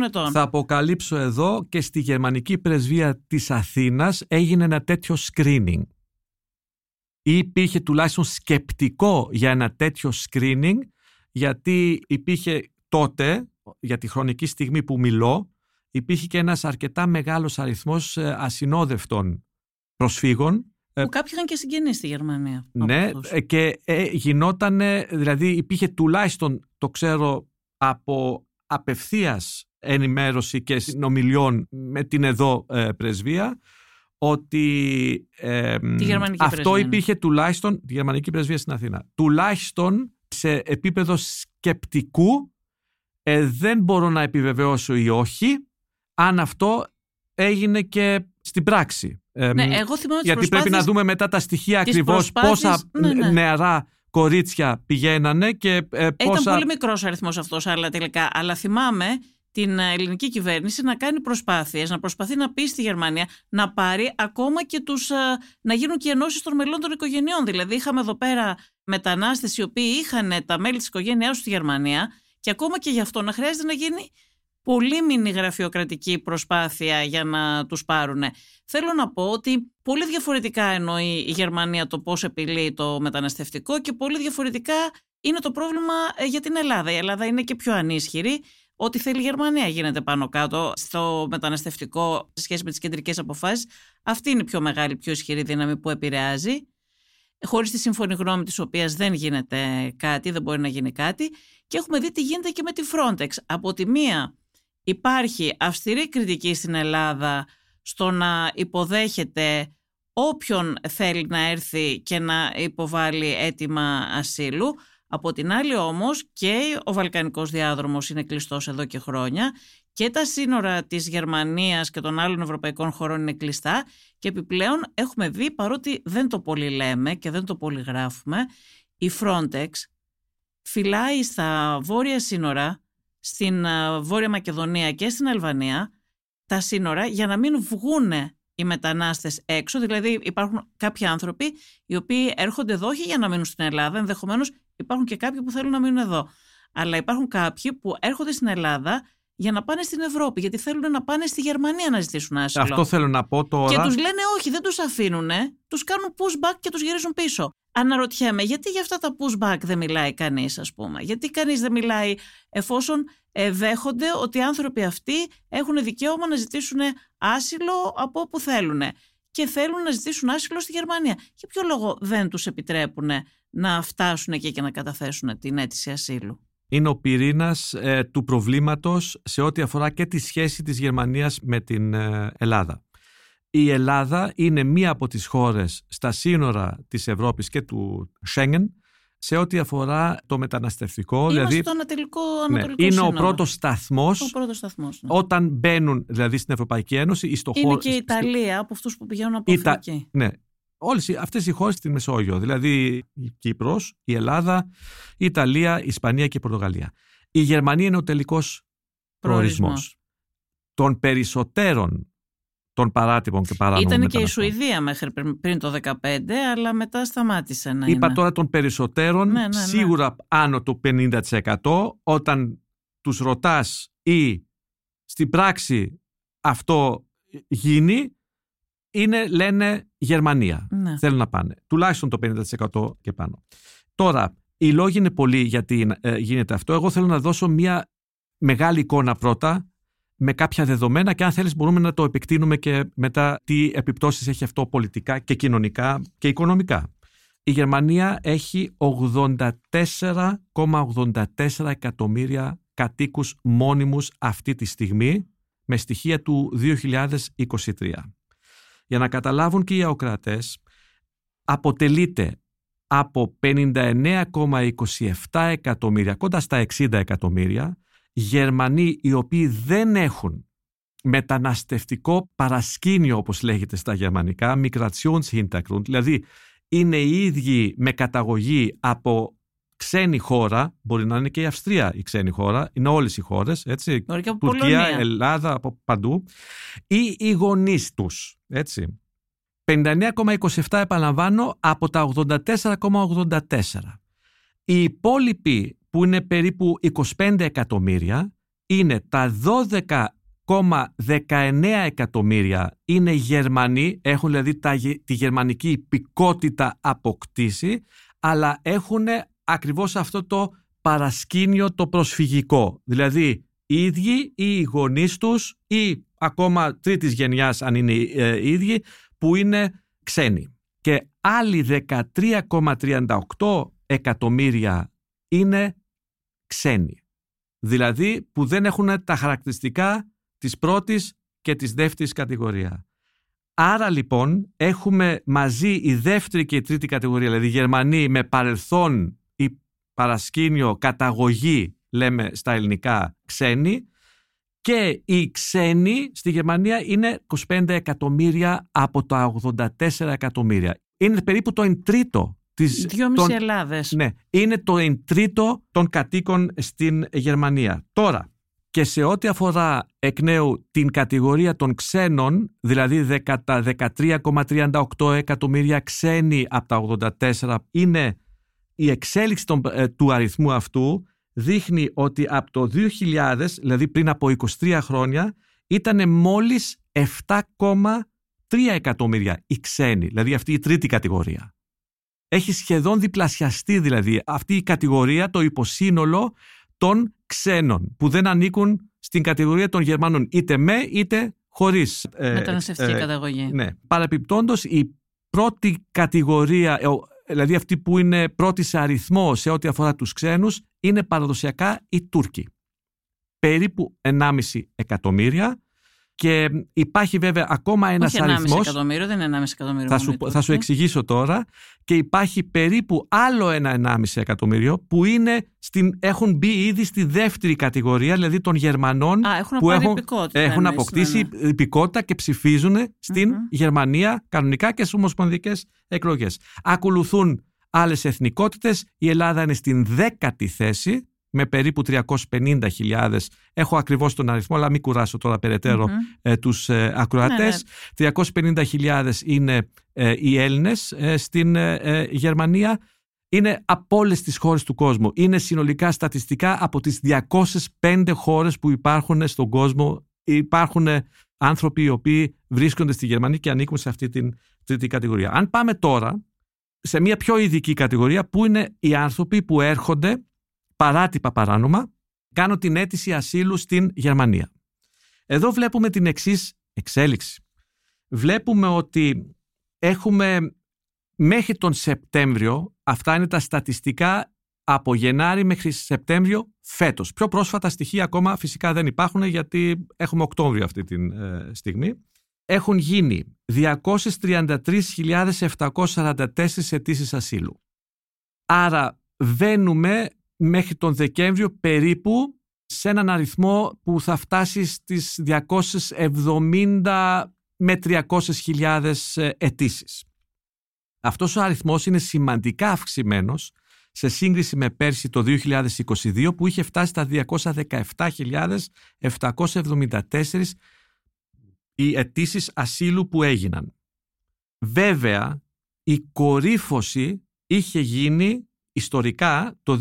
14 ετών. Θα αποκαλύψω εδώ και στη γερμανική πρεσβεία της Αθήνας έγινε ένα τέτοιο screening. Ή υπήρχε τουλάχιστον σκεπτικό για ένα τέτοιο screening γιατί υπήρχε τότε, για τη χρονική στιγμή που μιλώ, υπήρχε και ένας αρκετά μεγάλος αριθμός ε, ασυνόδευτων προσφύγων Που κάποιοι είχαν και συγγενείς στη Γερμανία. από ναι, αυτούς. ε, και ε, γινότανε, δηλαδή υπήρχε τουλάχιστον, το ξέρω, από απευθείας ενημέρωση και συνομιλιών με την εδώ ε, πρεσβεία, ότι ε, Τη γερμανική αυτό πρεσβεία, ναι. υπήρχε τουλάχιστον, τη γερμανική πρεσβεία στην Αθήνα, τουλάχιστον σε επίπεδο σκεπτικού ε, δεν μπορώ να επιβεβαιώσω ή όχι αν αυτό έγινε και στην πράξη. Ε, Ναι, εγώ θυμάμαι τις γιατί πρέπει να προσπάθειες- δούμε μετά τα στοιχεία τις ακριβώς πόσα προσπάθειες- ναι, ναι. νεαρά κορίτσια πηγαίνανε και ε, Ήταν πόσα... πολύ μικρός αριθμός αυτός, αλλά τελικά. Αλλά θυμάμαι την ε, ελληνική κυβέρνηση να κάνει προσπάθειες, να προσπαθεί να πει στη Γερμανία να πάρει ακόμα και τους, ε, να γίνουν και ενώσεις των μελών των οικογενειών. Δηλαδή, είχαμε εδώ πέρα μετανάστες οι οποίοι είχαν τα μέλη της οικογένειάς τους στη Γερμανία και ακόμα και γι' αυτό να χρειάζεται να γίνει πολύ μήνυ γραφειοκρατική προσπάθεια για να τους πάρουν. Θέλω να πω ότι πολύ διαφορετικά εννοεί η Γερμανία το πώς επιλύει το μεταναστευτικό και πολύ διαφορετικά είναι το πρόβλημα ε, για την Ελλάδα. Η Ελλάδα είναι και πιο ανίσχυρη. Ό,τι θέλει η Γερμανία γίνεται πάνω κάτω στο μεταναστευτικό σε σχέση με τις κεντρικές αποφάσεις. Αυτή είναι η πιο μεγάλη, πιο ισχυρή δύναμη που επηρεάζει. Χωρίς τη σύμφωνη γνώμη της οποίας δεν γίνεται κάτι, δεν μπορεί να γίνει κάτι. Και έχουμε δει τι γίνεται και με τη Frontex. Από τη μία υπάρχει αυστηρή κριτική στην Ελλάδα στο να υποδέχεται όποιον θέλει να έρθει και να υποβάλει αίτημα ασύλου. Από την άλλη όμως και ο Βαλκανικός διάδρομος είναι κλειστός εδώ και χρόνια και τα σύνορα της Γερμανίας και των άλλων ευρωπαϊκών χωρών είναι κλειστά και επιπλέον έχουμε δει παρότι δεν το πολύ λέμε και δεν το πολύ γράφουμε η Frontex φυλάει στα βόρεια σύνορα στην α, Βόρεια Μακεδονία και στην Αλβανία τα σύνορα για να μην βγούνε οι μετανάστες έξω, δηλαδή υπάρχουν κάποιοι άνθρωποι οι οποίοι έρχονται εδώ όχι για να μείνουν στην Ελλάδα, ενδεχομένως υπάρχουν και κάποιοι που θέλουν να μείνουν εδώ. Αλλά υπάρχουν κάποιοι που έρχονται στην Ελλάδα για να πάνε στην Ευρώπη, γιατί θέλουν να πάνε στη Γερμανία να ζητήσουν άσυλο. Αυτό θέλω να πω τώρα. Και τους λένε όχι, δεν τους αφήνουν, τους κάνουν pushback και τους γυρίζουν πίσω. Αναρωτιέμαι, γιατί για αυτά τα pushback δεν μιλάει κανείς, ας πούμε; Γιατί κανείς δεν μιλάει εφόσον ε, δέχονται ότι οι άνθρωποι αυτοί έχουν δικαίωμα να ζητήσουν άσυλο από όπου θέλουν και θέλουν να ζητήσουν άσυλο στη Γερμανία. Για ποιο λόγο δεν τους επιτρέπουν να φτάσουν εκεί και να καταθέσουν την αίτηση ασύλου; Είναι ο πυρήνας ε, του προβλήματος σε ό,τι αφορά και τη σχέση της Γερμανίας με την ε, Ελλάδα. Η Ελλάδα είναι μία από τις χώρες στα σύνορα της Ευρώπης και του Σέγγεν σε ό,τι αφορά το μεταναστευτικό. Είμαστε δηλαδή, στο ανατολικό, ναι, ανατολικό είναι ο σύνορο. πρώτος σταθμός Ο πρώτος σταθμός. ναι. όταν μπαίνουν δηλαδή στην Ευρωπαϊκή Ένωση ή στο Είναι χώρο... και η στη- Ιταλία από αυτούς που πηγαίνουν από Η Τα- Αφρική. Ναι. Όλες οι- αυτές οι χώρες στην Μεσόγειο, δηλαδή η Κύπρος, η Ελλάδα, η Ιταλία, η Ισπανία και η Πορτογαλία. Η Γερμανία είναι ο τελικός προορισμός. Προορισμός. Των περισσότερων των παράτυπων και παράνομων Ήταν και η μεταναστών. Σουηδία μέχρι πριν- πριν το 2015, αλλά μετά σταμάτησε να Είπα είναι. τώρα των περισσότερων, Ναι, ναι, ναι. σίγουρα άνω του 50% όταν τους ρωτάς ή στην πράξη αυτό γίνει, είναι, λένε Γερμανία. Ναι. Θέλουν να πάνε. Τουλάχιστον το 50% και πάνω. Τώρα, οι λόγοι είναι πολλοί γιατί ε, γίνεται αυτό. Εγώ θέλω να δώσω μια μεγάλη εικόνα πρώτα με κάποια δεδομένα και αν θέλεις μπορούμε να το επεκτείνουμε και μετά τι επιπτώσεις έχει αυτό πολιτικά και κοινωνικά και οικονομικά. Η Γερμανία έχει 84,84 εκατομμύρια κατοίκους μόνιμους αυτή τη στιγμή με στοιχεία του 2023. Για να καταλάβουν και οι αοκρατές, αποτελείται από 59,27 εκατομμύρια, κοντά στα 60 εκατομμύρια, Γερμανοί οι οποίοι δεν έχουν μεταναστευτικό παρασκήνιο όπως λέγεται στα γερμανικά, Migrationshintergrund, δηλαδή είναι οι ίδιοι με καταγωγή από ξένη χώρα, μπορεί να είναι και η Αυστρία η ξένη χώρα, είναι όλες οι χώρες, έτσι, Μπορεί και από Τουρκία, Πολωνία. Ελλάδα, από παντού, ή οι γονείς τους. Έτσι. 59,27 επαναλαμβάνω από τα 84,84. Οι υπόλοιποι που είναι περίπου 25 εκατομμύρια είναι τα 12,19 εκατομμύρια είναι Γερμανοί, έχουν δηλαδή τη γερμανική υπηκότητα αποκτήσει, αλλά έχουν ακριβώς αυτό το παρασκήνιο το προσφυγικό. Δηλαδή οι ίδιοι ή οι γονείς τους ή ακόμα τρίτης γενιάς αν είναι ε, οι ίδιοι που είναι ξένοι. Και άλλοι 13,38 εκατομμύρια είναι ξένοι. Δηλαδή που δεν έχουν τα χαρακτηριστικά της πρώτης και της δεύτερης κατηγορία. Άρα λοιπόν έχουμε μαζί η δεύτερη και η τρίτη κατηγορία, δηλαδή οι Γερμανοί με παρελθόν ή παρασκήνιο καταγωγή λέμε στα ελληνικά ξένοι και οι ξένοι στη Γερμανία είναι 25 εκατομμύρια από τα 84 εκατομμύρια. Είναι περίπου το εν τρίτο της, Δυόμιση Ελλάδες. Ναι, είναι το εν τρίτο των κατοίκων στην Γερμανία. Τώρα, και σε ό,τι αφορά εκ νέου την κατηγορία των ξένων, δηλαδή 13,38 εκατομμύρια ξένοι από τα 84, είναι η εξέλιξη των, ε, του αριθμού αυτού δείχνει ότι από το 2000, δηλαδή πριν από 23 χρόνια, ήταν μόλις 7,3 εκατομμύρια οι ξένοι, δηλαδή αυτή η τρίτη κατηγορία. Έχει σχεδόν διπλασιαστεί δηλαδή αυτή η κατηγορία, το υποσύνολο των ξένων που δεν ανήκουν στην κατηγορία των Γερμανών είτε με είτε χωρίς ε, μεταναστευτική ε, καταγωγή. Ναι. Παραπιπτόντως η πρώτη κατηγορία, ε, δηλαδή αυτή που είναι πρώτη σε αριθμό σε ό,τι αφορά τους ξένους είναι παραδοσιακά οι Τούρκοι. Περίπου 1,5 εκατομμύρια και υπάρχει βέβαια ακόμα ένας αριθμό. Όχι 1,5 εκατομμύριο, δεν είναι 1,5 εκατομμύριο. Θα, σου, θα σου εξηγήσω τώρα. Και υπάρχει περίπου άλλο ένα 1,5 εκατομμύριο που είναι στην, έχουν μπει ήδη στη δεύτερη κατηγορία, δηλαδή των Γερμανών Α, έχουν που έχουν, έχουν αποκτήσει ναι, ναι. υπηκότητα και ψηφίζουν στην Γερμανία κανονικά και στις ομοσπονδιακές εκλογές. Ακολουθούν άλλες εθνικότητες. Η Ελλάδα είναι στην δέκατη θέση με περίπου 350.000. Έχω ακριβώς τον αριθμό, αλλά μην κουράσω τώρα περαιτέρω mm-hmm. ε, τους ε, ακροατές. Ναι, 350.000 είναι ε, οι Έλληνες ε, στην ε, Γερμανία. Είναι από όλες τις χώρες του κόσμου. Είναι συνολικά στατιστικά από τις 205 χώρες που υπάρχουν στον κόσμο. Υπάρχουν άνθρωποι οι οποίοι βρίσκονται στη Γερμανία και ανήκουν σε αυτή την τρίτη κατηγορία. Αν πάμε τώρα σε μια πιο ειδική κατηγορία που είναι οι άνθρωποι που έρχονται παράτυπα παράνομα, κάνω την αίτηση ασύλου στην Γερμανία. Εδώ βλέπουμε την εξής εξέλιξη. Βλέπουμε ότι έχουμε μέχρι τον Σεπτέμβριο, αυτά είναι τα στατιστικά από Γενάρη μέχρι Σεπτέμβριο φέτος. Πιο πρόσφατα στοιχεία ακόμα φυσικά δεν υπάρχουν γιατί έχουμε Οκτώβριο αυτή τη ε, στιγμή. Έχουν γίνει 233.744 αιτήσει ασύλου. Άρα βαίνουμε μέχρι τον Δεκέμβριο περίπου σε έναν αριθμό που θα φτάσει στις 270 με 300.000 ε, αιτήσεις. Αυτός ο αριθμός είναι σημαντικά αυξημένος σε σύγκριση με πέρσι το 2022 που είχε φτάσει στα 217.774 οι αιτήσεις ασύλου που έγιναν. Βέβαια, η κορύφωση είχε γίνει ιστορικά το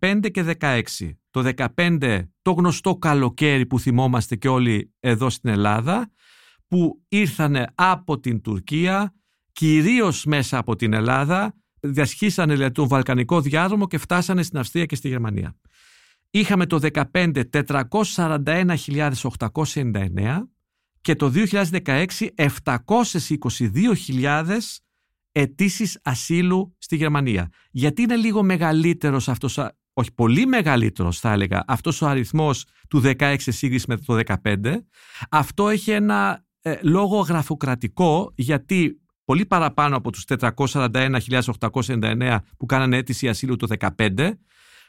2015 και 2016. Το 2015 το γνωστό καλοκαίρι που θυμόμαστε και όλοι εδώ στην Ελλάδα που ήρθανε από την Τουρκία κυρίως μέσα από την Ελλάδα διασχίσανε δηλαδή, τον Βαλκανικό διάδρομο και φτάσανε στην Αυστρία και στη Γερμανία. Είχαμε το 2015 441.899 και το 2016 722.000 αιτήσεις ασύλου στη Γερμανία. Γιατί είναι λίγο μεγαλύτερος αυτός, όχι πολύ μεγαλύτερος θα έλεγα, αυτός ο αριθμός του 16 σύγκριση με το 15. Αυτό έχει ένα ε, λόγο γραφοκρατικό γιατί πολύ παραπάνω από τους 441.899 που κάνανε αίτηση ασύλου το 15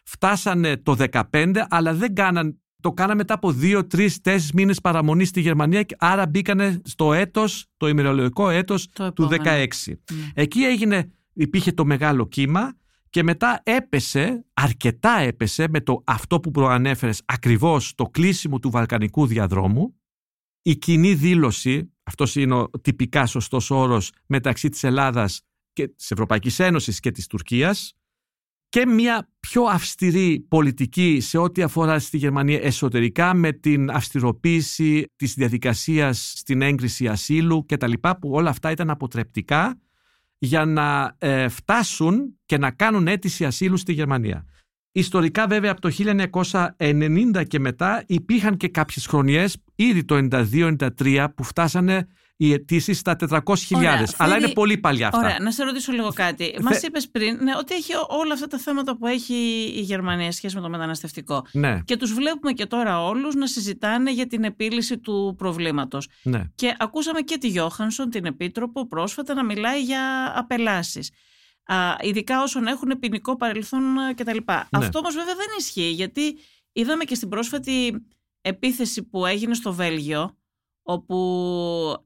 φτάσανε το 15 αλλά δεν κάναν το κάναμε μετά από δύο, τρεις, τέσσερις μήνες παραμονής στη Γερμανία, και άρα μπήκανε στο έτος, το ημερολογικό έτος του 16. Ναι. Εκεί έγινε, υπήρχε το μεγάλο κύμα και μετά έπεσε, αρκετά έπεσε με το αυτό που προανέφερες ακριβώς το κλείσιμο του Βαλκανικού διαδρόμου η κοινή δήλωση, αυτός είναι ο τυπικά σωστός όρος μεταξύ της Ελλάδας και της Ευρωπαϊκής Ένωσης και της Τουρκίας και μια πιο αυστηρή πολιτική σε ό,τι αφορά στη Γερμανία εσωτερικά με την αυστηροποίηση της διαδικασίας στην έγκριση ασύλου και τα λοιπά που όλα αυτά ήταν αποτρεπτικά για να ε, φτάσουν και να κάνουν αίτηση ασύλου στη Γερμανία. Ιστορικά βέβαια από το 1990 και μετά υπήρχαν και κάποιες χρονιές ήδη το 92-93 που φτάσανε οι αιτήσεις στα 400.000. Αλλά είναι πολύ παλιά αυτά. Ωραία, να σε ρωτήσω λίγο κάτι. Θε... Μας είπες πριν ναι, ότι έχει όλα αυτά τα θέματα που έχει η Γερμανία σχέση με το μεταναστευτικό. Ναι. Και τους βλέπουμε και τώρα όλους να συζητάνε για την επίλυση του προβλήματος. Ναι. Και ακούσαμε και τη Γιώχανσον, την Επίτροπο, πρόσφατα να μιλάει για απελάσεις. Ειδικά όσων έχουν ποινικό παρελθόν κτλ. Ναι. Αυτό όμως βέβαια δεν ισχύει, γιατί είδαμε και στην πρόσφατη επίθεση που έγινε στο Βέλγιο όπου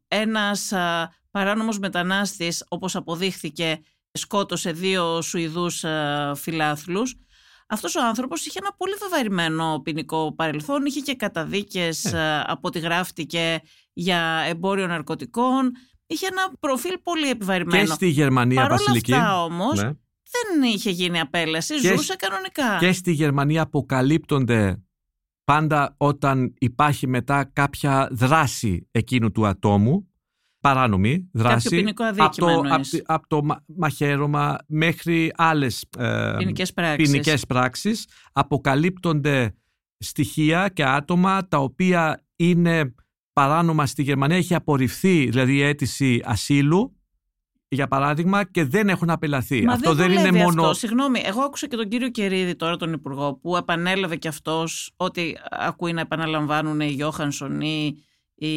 ένας παράνομος μετανάστης, όπως αποδείχθηκε, σκότωσε δύο Σουηδούς φιλάθλους. Αυτός ο άνθρωπος είχε ένα πολύ βεβαρημένο ποινικό παρελθόν, είχε και καταδίκες ε. από ό,τι γράφτηκε για εμπόριο ναρκωτικών, είχε ένα προφίλ πολύ επιβαρημένο. Και στη Γερμανία, Παρ' όλα Βασιλική. αυτά όμως, ναι. δεν είχε γίνει απέλαση, και ζούσε κανονικά. Και στη Γερμανία αποκαλύπτονται πάντα όταν υπάρχει μετά κάποια δράση εκείνου του ατόμου, παράνομη δράση, από το, από, το μαχαίρωμα μέχρι άλλες ε, πράξεις. πράξεις, αποκαλύπτονται στοιχεία και άτομα τα οποία είναι παράνομα στη Γερμανία, έχει απορριφθεί δηλαδή η αίτηση ασύλου για παράδειγμα, και δεν έχουν απελαθεί. Μα αυτό δεν, είναι μόνο. Αυτό. Συγγνώμη, εγώ άκουσα και τον κύριο Κερίδη τώρα, τον Υπουργό, που επανέλαβε και αυτός ότι ακούει να επαναλαμβάνουν οι Γιώχανσον ή οι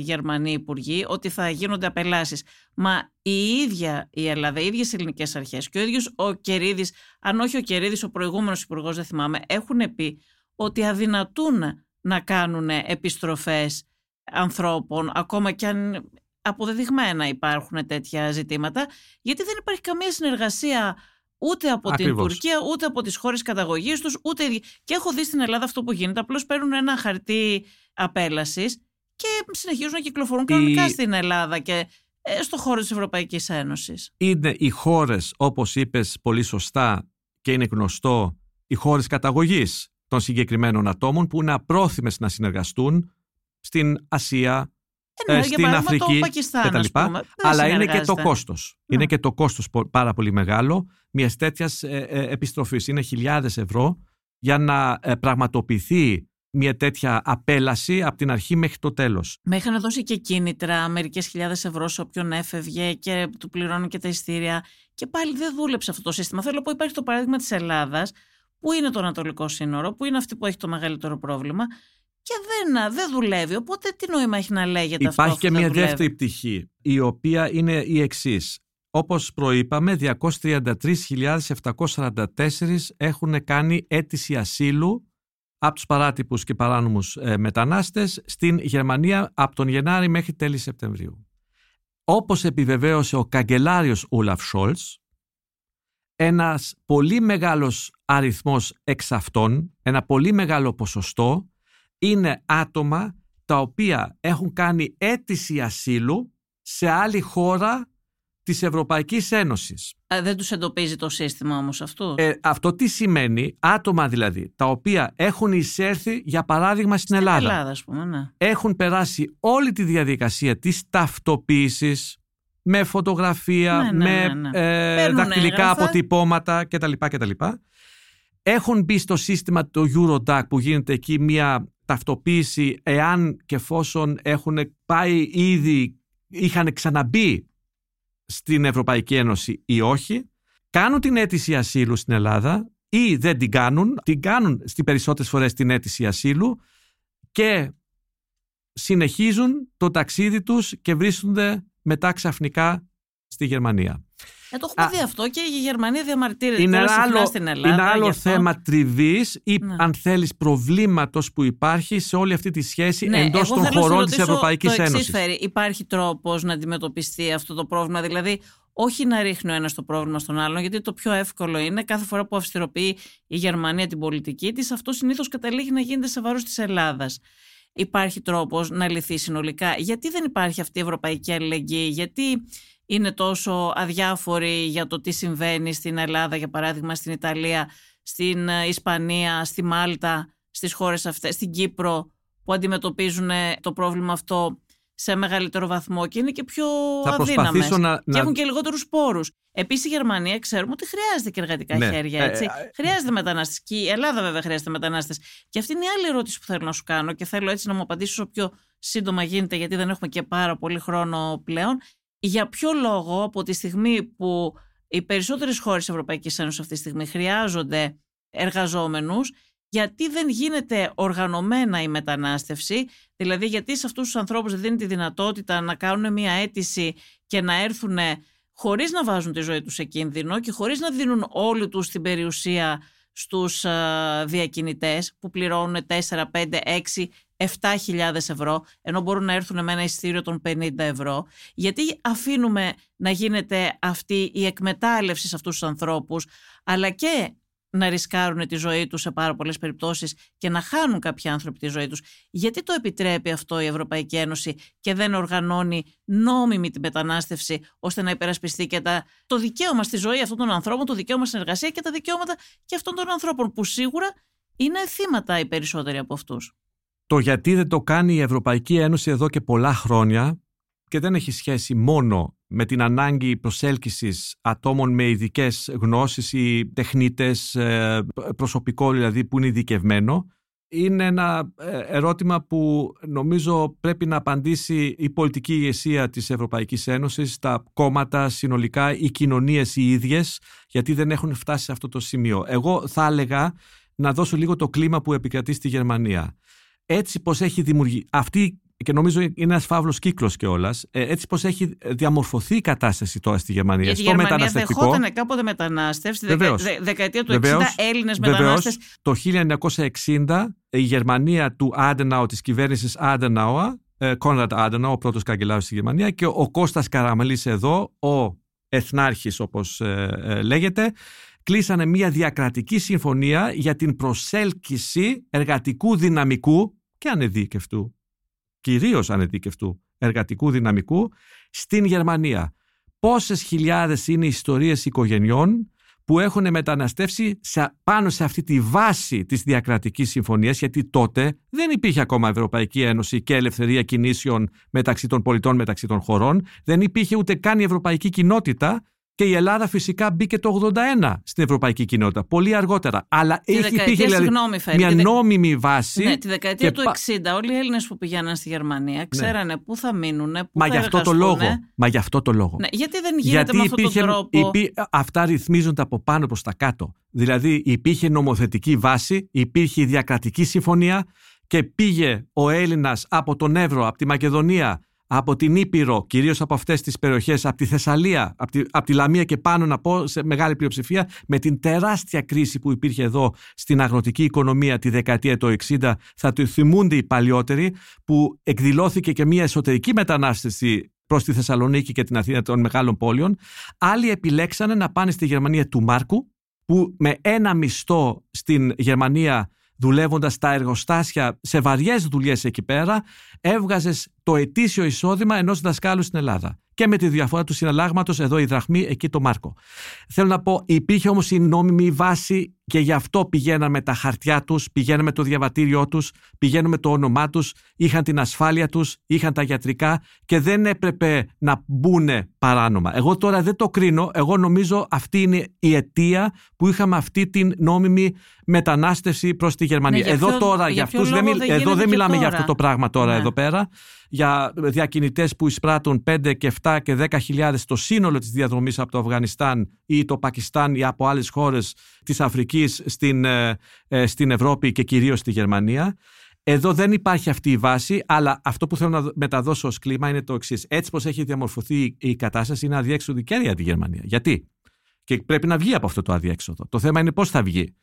Γερμανοί Υπουργοί, ότι θα γίνονται απελάσεις. Μα η ίδια η Ελλάδα, οι ίδιες ελληνικές αρχές και ο ίδιος ο Κερίδης, αν όχι ο Κερίδης, ο προηγούμενος Υπουργός, δεν θυμάμαι, έχουν πει ότι αδυνατούν να κάνουν επιστροφές ανθρώπων, ακόμα και αν αποδεδειγμένα υπάρχουν τέτοια ζητήματα, γιατί δεν υπάρχει καμία συνεργασία ούτε από την Τουρκία, ούτε από τις χώρες καταγωγής τους, ούτε... Και έχω δει στην Ελλάδα αυτό που γίνεται, απλώς παίρνουν ένα χαρτί απέλασης και συνεχίζουν να κυκλοφορούν κανονικά στην Ελλάδα και ε, στο χώρο της Ευρωπαϊκής Ένωσης. Είναι οι χώρες, όπως είπες πολύ σωστά και είναι γνωστό, οι χώρες καταγωγής των συγκεκριμένων ατόμων που είναι απρόθυμες να συνεργαστούν στην Ασία, ε, ναι, στην Αφρική κτλ. Αλλά είναι και το κόστος. Είναι και το κόστος πάρα πολύ μεγάλο μιας τέτοιας ε, ε, επιστροφής. Είναι χιλιάδες ευρώ για να πραγματοποιηθεί μια τέτοια απέλαση από την αρχή μέχρι το τέλος. Με είχαν δώσει και κίνητρα μερικές χιλιάδες ευρώ σε όποιον έφευγε και του πληρώνουν και τα ειστήρια. Και πάλι δεν δούλεψε αυτό το σύστημα. Θέλω να πω, υπάρχει το παράδειγμα της Ελλάδας, που είναι το Ανατολικό Σύνορο, που είναι αυτή που έχει το μεγαλύτερο πρόβλημα και δεν, δεν δουλεύει. Οπότε τι νόημα έχει να λέγεται Υπάρχει αυτό. Υπάρχει και μια δεύτερη πτυχή, η οποία είναι η εξής. Όπως προείπαμε, 233.744 έχουν κάνει αίτηση ασύλου από τους παράτυπους και παράνομους ε, μετανάστες στην Γερμανία από τον Γενάρη μέχρι τέλη Σεπτεμβρίου. Όπως επιβεβαίωσε ο καγκελάριος Ούλαφ Σόλτς, ένας πολύ μεγάλος αριθμός εξ αυτών, ένα πολύ μεγάλο ποσοστό, είναι άτομα τα οποία έχουν κάνει αίτηση ασύλου σε άλλη χώρα της Ευρωπαϊκής Ένωσης. δεν τους εντοπίζει το σύστημα όμως αυτό; Ε, αυτό τι σημαίνει, άτομα δηλαδή, τα οποία έχουν εισέρθει για παράδειγμα στην, στην Ελλάδα. Ελλάδα πούμε, ναι. Έχουν περάσει όλη τη διαδικασία της ταυτοποίησης με φωτογραφία, ναι, ναι, με ναι, ε, δακτυλικά έγραφα. αποτυπώματα κτλ. κτλ. Έχουν μπει στο σύστημα το Eurodac που γίνεται εκεί μια ταυτοποίηση εάν και εφόσον έχουν πάει ήδη, είχαν ξαναμπεί στην Ευρωπαϊκή Ένωση ή όχι, κάνουν την αίτηση ασύλου στην Ελλάδα ή δεν την κάνουν, την κάνουν στις περισσότερες φορές την αίτηση ασύλου και συνεχίζουν το ταξίδι τους και βρίσκονται μετά ξαφνικά στη Γερμανία. Ε, το έχουμε δει αυτό και η Γερμανία διαμαρτύρεται είναι τώρα άλλο, στην Ελλάδα. Είναι άλλο αυτό. θέμα τριβής ή Ναι. αν θέλεις προβλήματος που υπάρχει σε όλη αυτή τη σχέση Ναι, εντός εγώ των θέλω να χωρών σε της ρωτήσω Ευρωπαϊκής το εξής, Ένωσης. Φέρη. Υπάρχει τρόπος να αντιμετωπιστεί αυτό το πρόβλημα, δηλαδή όχι να ρίχνει ο ένας το πρόβλημα στον άλλον, γιατί το πιο εύκολο είναι κάθε φορά που αυστηροποιεί η Γερμανία την πολιτική της, αυτό συνήθως καταλήγει να γίνεται σε βάρος της Ελλάδας. υπάρχει τρόπος να λυθεί συνολικά; Γιατί δεν υπάρχει αυτή η ευρωπαϊκή αλληλεγγύη, γιατί είναι τόσο αδιάφοροι για το τι συμβαίνει στην Ελλάδα, για παράδειγμα στην Ιταλία, στην ε, Ισπανία, στη Μάλτα, στις χώρες αυτές, στην Κύπρο, που αντιμετωπίζουν το πρόβλημα αυτό σε μεγαλύτερο βαθμό και είναι και πιο Θα αδύναμες να, και να... έχουν και λιγότερους πόρους. Επίσης η Γερμανία ξέρουμε ότι χρειάζεται και εργατικά Ναι. χέρια, Ε, έτσι. ε, χρειάζεται μετανάστες και η Ελλάδα βέβαια χρειάζεται μετανάστες. Και αυτή είναι η άλλη ερώτηση που θέλω να σου κάνω και θέλω έτσι να μου απαντήσεις όσο πιο σύντομα γίνεται γιατί δεν έχουμε και πάρα πολύ χρόνο πλέον. Για ποιο λόγο από τη στιγμή που οι περισσότερες χώρες της Ευρωπαϊκής Ένωσης αυτή τη στιγμή χρειάζονται εργαζόμενους γιατί δεν γίνεται οργανωμένα η μετανάστευση, δηλαδή γιατί σε αυτούς τους ανθρώπους δεν δίνει τη δυνατότητα να κάνουν μια αίτηση και να έρθουν χωρίς να βάζουν τη ζωή τους σε κίνδυνο και χωρίς να δίνουν όλοι τους την περιουσία στους α, διακινητές που πληρώνουν 4, 5, 6, 7.000 ευρώ ενώ μπορούν να έρθουν με ένα εισιτήριο των 50 ευρώ γιατί αφήνουμε να γίνεται αυτή η εκμετάλλευση σε αυτούς τους ανθρώπους αλλά και να ρισκάρουν τη ζωή τους σε πάρα πολλές περιπτώσεις και να χάνουν κάποιοι άνθρωποι τη ζωή τους. Γιατί το επιτρέπει αυτό η Ευρωπαϊκή Ένωση και δεν οργανώνει νόμιμη την μετανάστευση ώστε να υπερασπιστεί και τα, το δικαίωμα στη ζωή αυτών των ανθρώπων, το δικαίωμα στην εργασία και τα δικαιώματα και αυτών των ανθρώπων που σίγουρα είναι θύματα οι περισσότεροι από αυτούς. Το γιατί δεν το κάνει η Ευρωπαϊκή Ένωση εδώ και πολλά χρόνια και δεν έχει σχέση μόνο με την ανάγκη προσέλκυσης ατόμων με ειδικές γνώσεις ή τεχνίτες, ε, προσωπικό δηλαδή που είναι ειδικευμένο, είναι ένα ε, ερώτημα που νομίζω πρέπει να απαντήσει η πολιτική ηγεσία της Ευρωπαϊκής Ένωσης, τα κόμματα συνολικά, οι κοινωνίες οι ίδιες, γιατί δεν έχουν φτάσει σε αυτό το σημείο. Εγώ θα έλεγα να δώσω λίγο το κλίμα που επικρατεί στη Γερμανία. Έτσι πως έχει δημιουργήσει, αυτή και νομίζω είναι ένας φαύλος κύκλος κιόλας. Έτσι πως έχει διαμορφωθεί η κατάσταση τώρα στη Γερμανία. Γιατί η στο Γερμανία μεταναστευτικό. δεχόταν κάποτε μετανάστευση, στη δεκα- Βεβαίως. δε- δεκαετία του Βεβαίως. 60 Έλληνες Βεβαίως, μετανάστες. το 1960 η Γερμανία του Άντεναου, της κυβέρνησης Άντεναουα, Κόνραντ Άντεναου, ο πρώτος καγκελάριος στη Γερμανία και ο Κώστας Καραμαλής εδώ, ο εθνάρχης όπως ε, ε, λέγεται, κλείσανε μια διακρατική συμφωνία για την προσέλκυση εργατικού δυναμικού και ανεδίκευτου, κυρίως ανεδίκευτου εργατικού δυναμικού στην Γερμανία. Πόσες χιλιάδες είναι οι ιστορίες οικογενειών που έχουν μεταναστεύσει σε, πάνω σε αυτή τη βάση της διακρατικής συμφωνίας γιατί τότε δεν υπήρχε ακόμα Ευρωπαϊκή Ένωση και ελευθερία κινήσεων μεταξύ των πολιτών, μεταξύ των χωρών. Δεν υπήρχε ούτε καν η Ευρωπαϊκή Κοινότητα και η Ελλάδα φυσικά μπήκε το 81 στην Ευρωπαϊκή Κοινότητα, πολύ αργότερα. Αλλά Τη έχει, δεκαετία, υπήρχε δηλαδή συγγνώμη, Φέρη, μια τη δε- νόμιμη βάση. Ναι, τη δεκαετία και του πα- 60 όλοι οι Έλληνες που πηγαίναν στη Γερμανία ξέρανε πού θα μείνουν, πού Μα θα γι' αυτό το εργαστούν. λόγο. Μα γι' αυτό το λόγο. Ναι, γιατί δεν γίνεται με αυτόν υπήρχε, τον τρόπο. υπή- αυτά ρυθμίζονται από πάνω προς τα κάτω. Δηλαδή υπήρχε νομοθετική βάση, υπήρχε η διακρατική συμφωνία και πήγε ο Έλληνας από τον Εύρο, από τη Μακεδονία, από την Ήπειρο, κυρίως από αυτές τις περιοχές, από τη Θεσσαλία, από τη, από τη Λαμία και πάνω να πω σε μεγάλη πλειοψηφία, με την τεράστια κρίση που υπήρχε εδώ στην αγροτική οικονομία τη δεκαετία του 60, θα το θυμούνται οι παλιότεροι, που εκδηλώθηκε και μια εσωτερική μετανάστευση προς τη Θεσσαλονίκη και την Αθήνα των μεγάλων πόλεων. Άλλοι επιλέξανε να πάνε στη Γερμανία του Μάρκου, που με ένα μισθό στην Γερμανία δουλεύοντας στα εργοστάσια σε βαριές δουλειές εκεί πέρα, έβγαζες το ετήσιο εισόδημα ενός δασκάλου στην Ελλάδα. Και με τη διαφορά του συναλλάγματος εδώ η δραχμή, εκεί το Μάρκο. Θέλω να πω, υπήρχε όμως η νόμιμη βάση και γι' αυτό πηγαίναν με τα χαρτιά τους, πηγαίναν με το διαβατήριό τους, πηγαίναν με το όνομά τους, είχαν την ασφάλεια τους, είχαν τα γιατρικά και δεν έπρεπε να μπουν παράνομα. Εγώ τώρα δεν το κρίνω, εγώ νομίζω αυτή είναι η αιτία που είχαμε αυτή την νόμιμη μετανάστευση προς τη Γερμανία. Ναι, για εδώ ποιο- τώρα, για για ποιο αυτούς, δεν, λόγο μιλ- δεν εδώ γίνεται δεν και μιλάμε για τώρα. αυτό το πράγμα τώρα Ναι. Εδώ πέρα, για διακινητές που εισπράττουν 5 και 7 και 10 χιλιάδες το σύνολο της διαδρομής από το Αφγανιστάν ή το Πακιστάν ή από άλλες χώρες της Αφρικής στην, ε, ε, στην Ευρώπη και κυρίως στη Γερμανία. Εδώ δεν υπάρχει αυτή η βάση, αλλά αυτό που θέλω να μεταδώσω ως κλίμα είναι το εξής. Έτσι πως έχει διαμορφωθεί η κατάσταση είναι αδιέξοδη και για τη Γερμανία. Γιατί; Και πρέπει να βγει από αυτό το αδιέξοδο. Το θέμα είναι πώς θα βγει.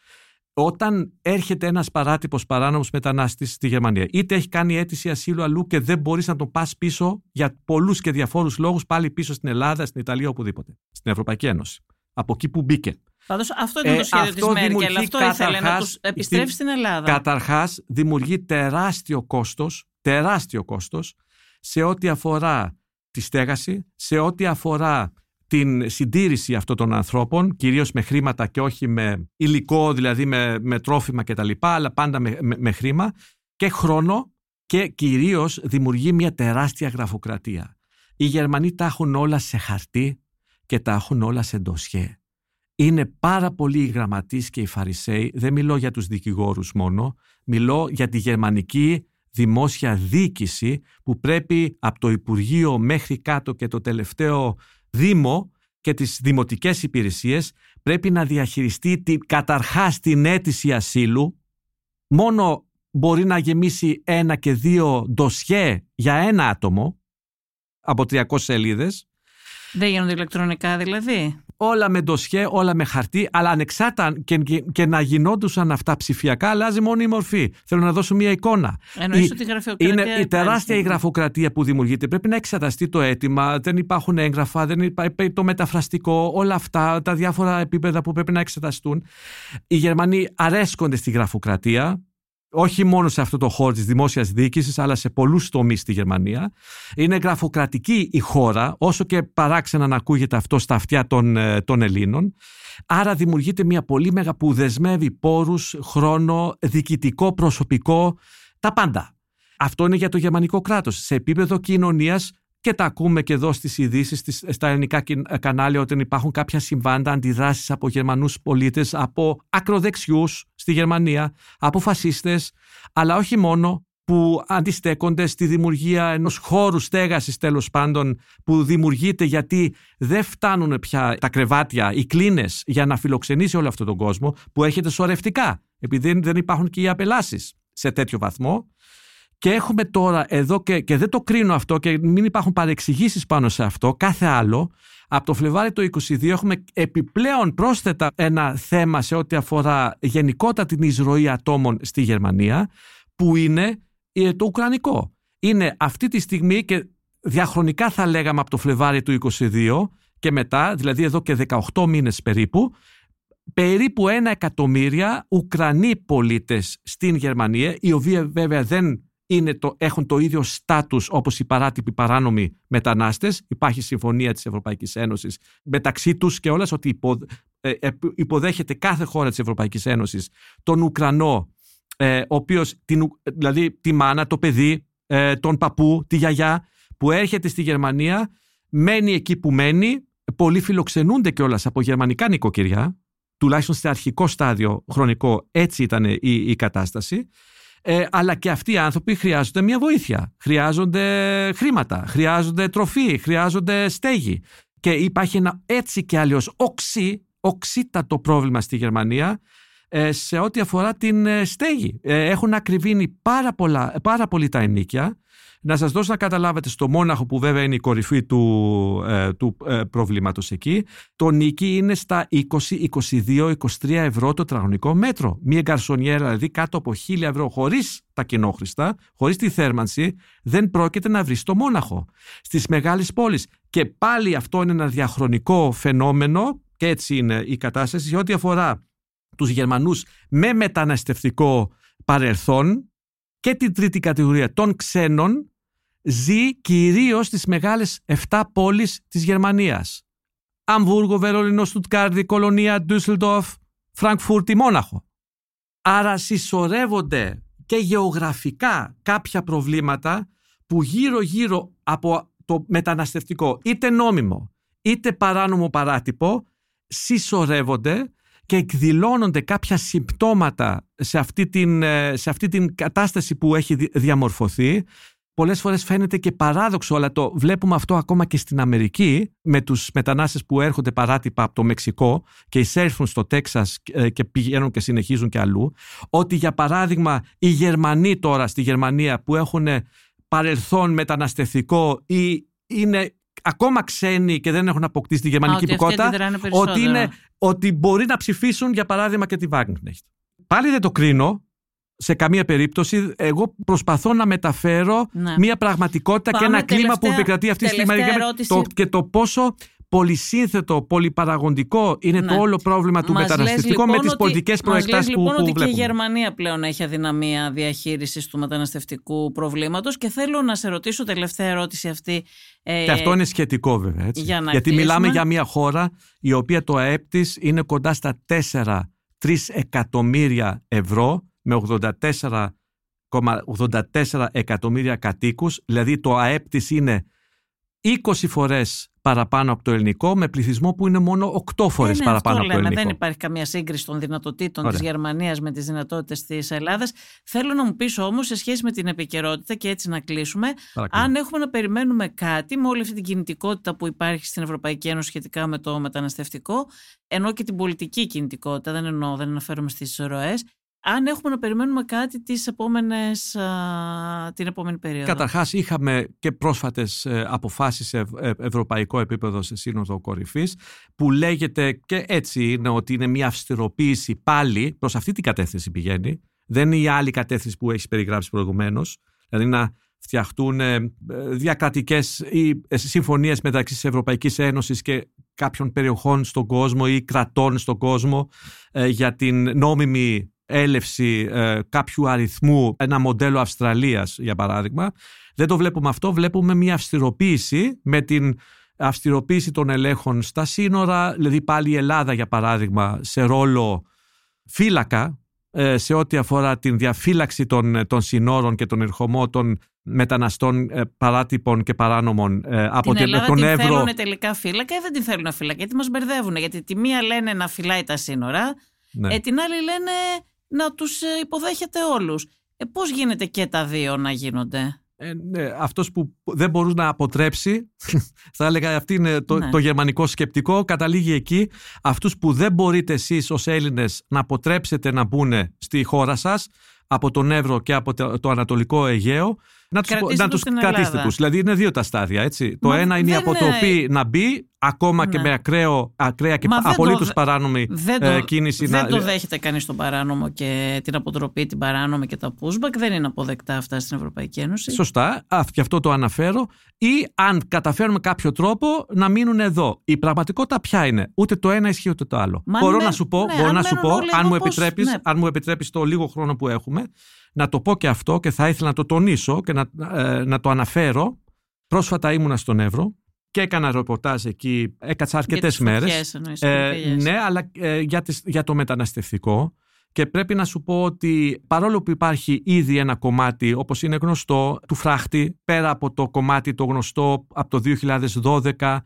Όταν έρχεται ένας παράτυπος παράνομος μετανάστης στη Γερμανία, είτε έχει κάνει αίτηση ασύλου αλλού και δεν μπορείς να τον πας πίσω για πολλούς και διαφόρους λόγους πάλι πίσω στην Ελλάδα, στην Ιταλία, οπουδήποτε. Στην Ευρωπαϊκή Ένωση. Από εκεί που μπήκε. Πάντως αυτό ήταν το σχέδιο της Μέρκελ, αυτό ήθελε να τους επιστρέψει στην Ελλάδα. Καταρχάς δημιουργεί τεράστιο κόστος, τεράστιο κόστος σε ό,τι αφορά τη στέγαση, σε ό,τι αφορά την συντήρηση αυτών των ανθρώπων, κυρίως με χρήματα και όχι με υλικό, δηλαδή με, με τρόφιμα κτλ, αλλά πάντα με, με, χρήμα και χρόνο και κυρίως δημιουργεί μια τεράστια γραφοκρατία. Οι Γερμανοί τα έχουν όλα σε χαρτί και τα έχουν όλα σε ντοσιέ. Είναι πάρα πολλοί οι γραμματείς και οι φαρισαίοι, δεν μιλώ για τους δικηγόρους μόνο, μιλώ για τη γερμανική δημόσια διοίκηση που πρέπει από το Υπουργείο μέχρι κάτω και το τελευταίο Δήμο και τις δημοτικές υπηρεσίες πρέπει να διαχειριστεί την, καταρχάς την αίτηση ασύλου. Μόνο μπορεί να γεμίσει ένα και δύο ντοσιέ για ένα άτομο από 300 σελίδες. Δεν γίνονται ηλεκτρονικά δηλαδή όλα με ντοσιέ, όλα με χαρτί, αλλά ανεξάρτητα και, και, να γινόντουσαν αυτά ψηφιακά, αλλάζει μόνο η μορφή. Θέλω να δώσω μια εικόνα. Εννοείς ότι η γραφειοκρατία. Είναι η τεράστια η γραφοκρατία που δημιουργείται. Πρέπει να εξεταστεί το αίτημα, δεν υπάρχουν έγγραφα, δεν υπάρχει το μεταφραστικό, όλα αυτά, τα διάφορα επίπεδα που πρέπει να εξεταστούν. Οι Γερμανοί αρέσκονται στη γραφοκρατία όχι μόνο σε αυτό το χώρο της δημόσιας διοίκησης, αλλά σε πολλούς τομείς στη Γερμανία. Είναι γραφοκρατική η χώρα, όσο και παράξενα να ακούγεται αυτό στα αυτιά των, ε, των Ελλήνων. Άρα δημιουργείται μια πολύ μέγα που δεσμεύει πόρους, χρόνο, διοικητικό, προσωπικό, τα πάντα. Αυτό είναι για το γερμανικό κράτος. Σε επίπεδο κοινωνίας και τα ακούμε και εδώ στις ειδήσεις, στα ελληνικά κανάλια όταν υπάρχουν κάποια συμβάντα, αντιδράσεις από Γερμανούς πολίτες, από ακροδεξιούς στη Γερμανία, από φασίστες, αλλά όχι μόνο που αντιστέκονται στη δημιουργία ενός χώρου στέγασης τέλος πάντων που δημιουργείται γιατί δεν φτάνουν πια τα κρεβάτια, οι κλίνες για να φιλοξενήσει όλο αυτόν τον κόσμο που έρχεται σωρευτικά επειδή δεν υπάρχουν και οι απελάσεις σε τέτοιο βαθμό και έχουμε τώρα εδώ και, και δεν το κρίνω αυτό και μην υπάρχουν παρεξηγήσεις πάνω σε αυτό, κάθε άλλο. Από το Φλεβάρι το 2022 έχουμε επιπλέον πρόσθετα ένα θέμα σε ό,τι αφορά γενικότερα την εισρωή ατόμων στη Γερμανία που είναι ε, το Ουκρανικό. Είναι αυτή τη στιγμή και διαχρονικά θα λέγαμε από το Φλεβάρι του 2022 και μετά, δηλαδή εδώ και 18 μήνες περίπου, περίπου ένα εκατομμύρια Ουκρανοί πολίτες στην Γερμανία, οι οποίοι βέβαια δεν είναι το, έχουν το ίδιο στάτους όπως οι παράτυποι παράνομοι μετανάστες. Υπάρχει συμφωνία της Ευρωπαϊκής Ένωσης μεταξύ τους και όλες ότι ε, ε, υποδέχεται κάθε χώρα της Ευρωπαϊκής Ένωσης τον Ουκρανό, ε, ο οποίος, την, δηλαδή τη μάνα, το παιδί, τον παππού, τη γιαγιά, που έρχεται στη Γερμανία, μένει εκεί που μένει, πολλοί φιλοξενούνται κιόλας από γερμανικά νοικοκυριά, τουλάχιστον σε αρχικό στάδιο χρονικό έτσι ήταν η, η κατάσταση ε, αλλά και αυτοί οι άνθρωποι χρειάζονται μια βοήθεια. Χρειάζονται χρήματα, χρειάζονται τροφή, χρειάζονται στέγη. Και υπάρχει ένα έτσι και αλλιώ οξύ, οξύτατο πρόβλημα στη Γερμανία ε, σε ό,τι αφορά την ε, στέγη. Ε, έχουν ακριβήνει πάρα, πολλά, πάρα πολύ τα ενίκια να σας δώσω να καταλάβετε στο Μόναχο που βέβαια είναι η κορυφή του, ε, του ε, προβλήματος εκεί, το νίκη είναι στα 20, 22, 23 ευρώ το τραγωνικό μέτρο. Μία γκαρσονιέρα δηλαδή κάτω από 1000 ευρώ χωρίς τα κοινόχρηστα, χωρίς τη θέρμανση, δεν πρόκειται να βρει στο Μόναχο. Στις μεγάλες πόλεις. Και πάλι αυτό είναι ένα διαχρονικό φαινόμενο και έτσι είναι η κατάσταση σε ό,τι αφορά τους Γερμανούς με μεταναστευτικό παρελθόν και την τρίτη κατηγορία των ξένων ζει κυρίως στις μεγάλες 7 πόλεις της Γερμανίας. Αμβούργο, Βερολίνο, Στουτκάρδη, Κολονία, Ντούσελντοφ, Φραγκφούρτη, Μόναχο. Άρα συσσωρεύονται και γεωγραφικά κάποια προβλήματα που γύρω-γύρω από το μεταναστευτικό, είτε νόμιμο, είτε παράνομο παράτυπο, συσσωρεύονται και εκδηλώνονται κάποια συμπτώματα σε αυτή την, ε, σε αυτή την κατάσταση που έχει διαμορφωθεί. Πολλές φορές φαίνεται και παράδοξο, αλλά το βλέπουμε αυτό ακόμα και στην Αμερική με τους μετανάστες που έρχονται παράτυπα από το Μεξικό και εισέρχουν στο Τέξας ε, και πηγαίνουν και συνεχίζουν και αλλού, ότι για παράδειγμα οι Γερμανοί τώρα στη Γερμανία που έχουν παρελθόν μεταναστευτικό ή είναι ακόμα ξένοι και δεν έχουν αποκτήσει τη γερμανική υπηκότητα, ότι, είναι, ότι μπορεί να ψηφίσουν για παράδειγμα και τη Wagenknecht. Πάλι δεν το κρίνω, σε καμία περίπτωση. Εγώ προσπαθώ να μεταφέρω ναι. μια πραγματικότητα και ένα κλίμα που επικρατεί αυτή τη στιγμή και, το, και το πόσο πολυσύνθετο, πολυπαραγοντικό είναι το Ναι. όλο πρόβλημα του Μας μεταναστευτικού λες, με λοιπόν, τις ότι- πολιτικές μας λες, προεκτάσεις που, λοιπόν που ότι και η βλέπουμε. Γερμανία πλέον έχει αδυναμία διαχείρισης του μεταναστευτικού προβλήματος και θέλω να σε ρωτήσω τελευταία ερώτηση αυτή. ε, Και αυτό είναι σχετικό βέβαια. Έτσι. για να Γιατί κλείσουμε. μιλάμε για μια χώρα η οποία το ΑΕΠ της είναι κοντά στα 4-3 εκατομμύρια ευρώ με 84,84 εκατομμύρια κατοίκους. Δηλαδή το ΑΕΠ της είναι 20 φορές παραπάνω από το ελληνικό με πληθυσμό που είναι μόνο 8 φορές Ε, ναι, παραπάνω αυτό από το λέμε. ελληνικό. Δεν υπάρχει καμία σύγκριση των δυνατοτήτων Ωραία. της Γερμανίας με τις δυνατότητες της Ελλάδας. Θέλω να μου πεις όμως σε σχέση με την επικαιρότητα και έτσι να κλείσουμε Παρακαλώ. αν έχουμε να περιμένουμε κάτι με όλη αυτή την κινητικότητα που υπάρχει στην Ευρωπαϊκή Ένωση σχετικά με το μεταναστευτικό ενώ και την πολιτική κινητικότητα, δεν εννοώ, δεν αναφέρομαι στις ροές αν έχουμε να περιμένουμε κάτι τις επόμενες, α, την επόμενη περίοδο. Καταρχάς είχαμε και πρόσφατες ε, αποφάσεις σε ευ- ε, ευρωπαϊκό επίπεδο σε σύνοδο κορυφής που λέγεται και έτσι είναι ότι είναι μια αυστηροποίηση πάλι προς αυτή την κατεύθυνση πηγαίνει. Δεν είναι η άλλη κατεύθυνση που έχεις περιγράψει προηγουμένως. Δηλαδή να φτιαχτούν ε, ε, διακρατικές ή ε, συμφωνίες μεταξύ της Ευρωπαϊκής Ένωσης και κάποιων περιοχών στον κόσμο ή κρατών στον κόσμο ε, για την νόμιμη έλευση ε, κάποιου αριθμού, ένα μοντέλο Αυστραλίας για παράδειγμα. Δεν το βλέπουμε αυτό, βλέπουμε μια αυστηροποίηση με την αυστηροποίηση των ελέγχων στα σύνορα, δηλαδή πάλι η Ελλάδα για παράδειγμα σε ρόλο φύλακα ε, σε ό,τι αφορά την διαφύλαξη των, των συνόρων και των ερχομότων μεταναστών ε, παράτυπων και παράνομων ε, από την την- Ελλάδα τον την Εύρο. θέλουν τελικά φύλακα ή δεν την θέλουν φύλακα; Γιατί μας μπερδεύουν γιατί τη μία λένε να φυλάει τα σύνορα Ναι. ε, την άλλη λένε να τους ε, υποδέχεται όλους. Ε, πώς γίνεται και τα δύο να γίνονται; Ε, ναι, αυτός που δεν μπορούσε να αποτρέψει, θα έλεγα αυτή είναι το, Ναι. το γερμανικό σκεπτικό, καταλήγει εκεί. Αυτούς που δεν μπορείτε εσείς ως Έλληνες να αποτρέψετε να μπουν στη χώρα σας, από τον Εύρο και από το, το Ανατολικό Αιγαίο, να τους, Κρατήστε να τους τους στην κρατήστε Ελλάδα. τους. Δηλαδή είναι δύο τα στάδια, έτσι. το Μα ένα είναι η δεν αποτροπή να μπει, ακόμα και Ναι. με ακραίο, ακραία και Μα δεν το απολύτως δε- παράνομη Δεν το, ε, κίνηση. δεν να, το δέχεται κανείς τον παράνομο και την αποτροπή, την παράνομη και τα pushback. Δεν είναι αποδεκτά αυτά στην Ευρωπαϊκή Ένωση. Σωστά, α, και αυτό το αναφέρω. Ή αν καταφέρουμε κάποιο τρόπο να μείνουν εδώ. Η πραγματικότητα ποια είναι. Ούτε το ένα ισχύει ούτε το άλλο. Μα μπορώ ναι, να σου πω, ναι, μπορώ αν να σου μένουν πω όλοι αν, εδώ μου πώς- επιτρέπεις, ναι. αν μου επιτρέπεις το λίγο χρόνο που έχουμε, να το πω και αυτό και θα ήθελα να το τονίσω και να, ε, να το αναφέρω. Πρόσφατα ήμουνα στον Εύρο και έκανα ρεπορτάζ εκεί, έκατσα Για αρκετές τις μέρες. φωτιές εννοείς, Ε, πυρκαγιές. ναι, αλλά ε, για, τις, για το μεταναστευτικό. Και πρέπει να σου πω ότι παρόλο που υπάρχει ήδη ένα κομμάτι, όπως είναι γνωστό, του φράχτη, πέρα από το κομμάτι το γνωστό από το 2012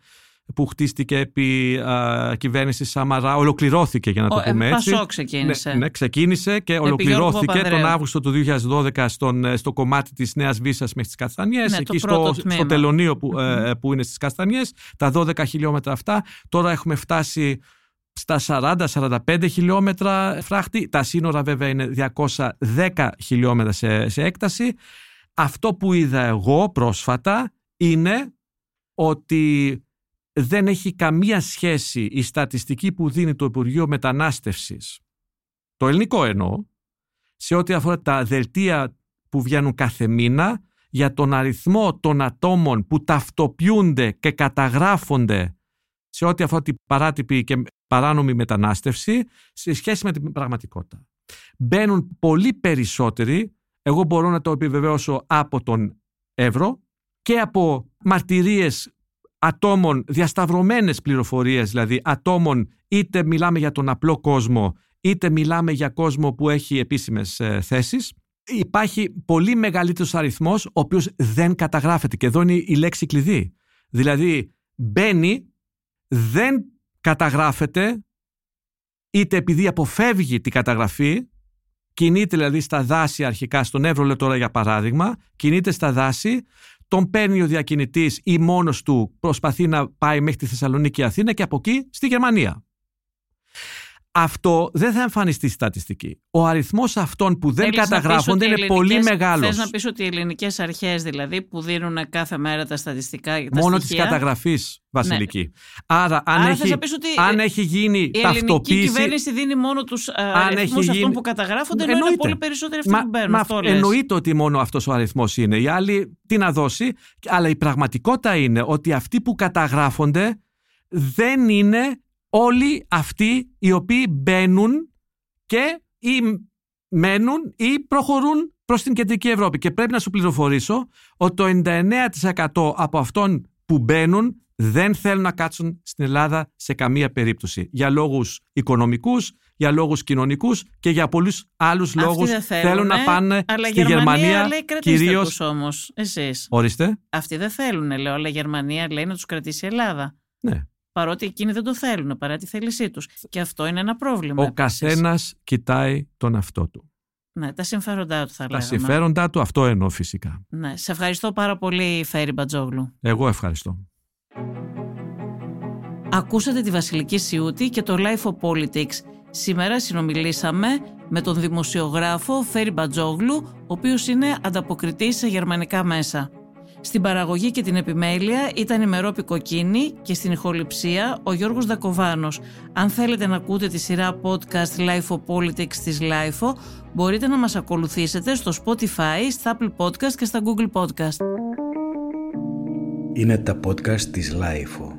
που χτίστηκε επί α, κυβέρνησης Σαμαρά, ολοκληρώθηκε για να το Ο- ε, πούμε έτσι. Πασόκ ξεκίνησε. Ναι, ναι, ξεκίνησε και Γιώργου ολοκληρώθηκε τον Παπανδρέου. Αύγουστο του 2012 στον, ε, στο κομμάτι της Νέας Βίσας μέχρι τις Καστανιές, Ναι, το εκεί πρώτο στο, τμήμα. στο τελωνίο που, ε, που είναι στις Καστανιές, τα 12 χιλιόμετρα αυτά. Τώρα έχουμε φτάσει στα 40-45 χιλιόμετρα φράχτη. Τα σύνορα βέβαια είναι 210 χιλιόμετρα σε, σε έκταση. Αυτό που είδα εγώ πρόσφατα είναι ότι δεν έχει καμία σχέση η στατιστική που δίνει το Υπουργείο Μετανάστευσης, το ελληνικό εννοώ, σε ό,τι αφορά τα δελτία που βγαίνουν κάθε μήνα για τον αριθμό των ατόμων που ταυτοποιούνται και καταγράφονται σε ό,τι αφορά την παράτυπη και παράνομη μετανάστευση σε σχέση με την πραγματικότητα. Μπαίνουν πολύ περισσότεροι, εγώ μπορώ να το επιβεβαιώσω από τον Εύρο και από μαρτυρίες ατόμων, διασταυρωμένες πληροφορίες δηλαδή ατόμων είτε μιλάμε για τον απλό κόσμο είτε μιλάμε για κόσμο που έχει επίσημες ε, θέσεις υπάρχει πολύ μεγαλύτερος αριθμός ο οποίος δεν καταγράφεται. Και εδώ είναι η λέξη κλειδί. Δηλαδή μπαίνει δεν καταγράφεται είτε επειδή αποφεύγει την καταγραφή κινείται δηλαδή στα δάση αρχικά στον Εύρο λέω τώρα για παράδειγμα κινείται στα δάση τον παίρνει ο διακινητής ή μόνος του προσπαθεί να πάει μέχρι τη Θεσσαλονίκη Αθήνα και από εκεί στη Γερμανία. Αυτό δεν θα εμφανιστεί στατιστική. Ο αριθμός αυτών που δεν Θέλεις να πεις καταγράφονται ότι οι είναι πολύ ελληνικές- μεγάλος. Θες να πεις ότι οι ελληνικές αρχές δηλαδή που δίνουν κάθε μέρα τα στατιστικά για τα Μόνο της στοιχεία, καταγραφής, Βασιλική. Άρα, αν, Άρα έχει, θες να πεις ότι αν έχει γίνει η ελληνική ταυτοποίηση... κυβέρνηση δίνει μόνο τους Αν αριθμούς έχει αυτών γίνει- που καταγράφονται ενώ είναι Εννοείται. πολύ περισσότεροι αυτοί Μα, που παίρνουν. μα αυτό λες. εννοείται ότι μόνο αυτός ο αριθμός είναι. Οι άλλοι τι να δώσει. Αλλά η πραγματικότητα είναι ότι αυτοί που καταγράφονται δεν είναι όλοι αυτοί οι οποίοι μπαίνουν και ή μένουν ή προχωρούν προς την κεντρική Ευρώπη. Και πρέπει να σου πληροφορήσω ότι το 99% από αυτών που μπαίνουν δεν θέλουν να κάτσουν στην Ελλάδα σε καμία περίπτωση. Για λόγους οικονομικούς, για λόγους κοινωνικούς και για πολλούς άλλους λόγους θέλουν, να πάνε αλλά στη Γερμανία. Γερμανία λέει κυρίως... τους όμως, εσείς. Ορίστε. Αυτοί δεν θέλουν, λέω, αλλά η Γερμανία λέει να τους κρατήσει η Ελλάδα. Ναι. Παρότι εκείνοι δεν το θέλουν, παρά τη θέλησή τους. Και αυτό είναι ένα πρόβλημα. Ο επίσης. καθένας κοιτάει τον αυτό του. Ναι, τα συμφέροντά του θα Τα λέγαμε. συμφέροντά του αυτό εννοώ φυσικά. Ναι, σε ευχαριστώ πάρα πολύ, Φέρι Μπατζόγλου. Εγώ ευχαριστώ. Ακούσατε τη Βασιλική Σιούτη και το Life of Politics. Σήμερα συνομιλήσαμε με τον δημοσιογράφο Φέρι Μπατζόγλου, ο οποίος είναι ανταποκριτής σε γερμανικά μέσα. Στην παραγωγή και την επιμέλεια ήταν η Μερόπη Κοκκίνη και στην ηχοληψία ο Γιώργος Δακοβάνος. Αν θέλετε να ακούτε τη σειρά podcast Life of Politics της Life, μπορείτε να μας ακολουθήσετε στο Spotify, στα Apple Podcast και στα Google Podcast. Είναι τα podcast της Lifeo.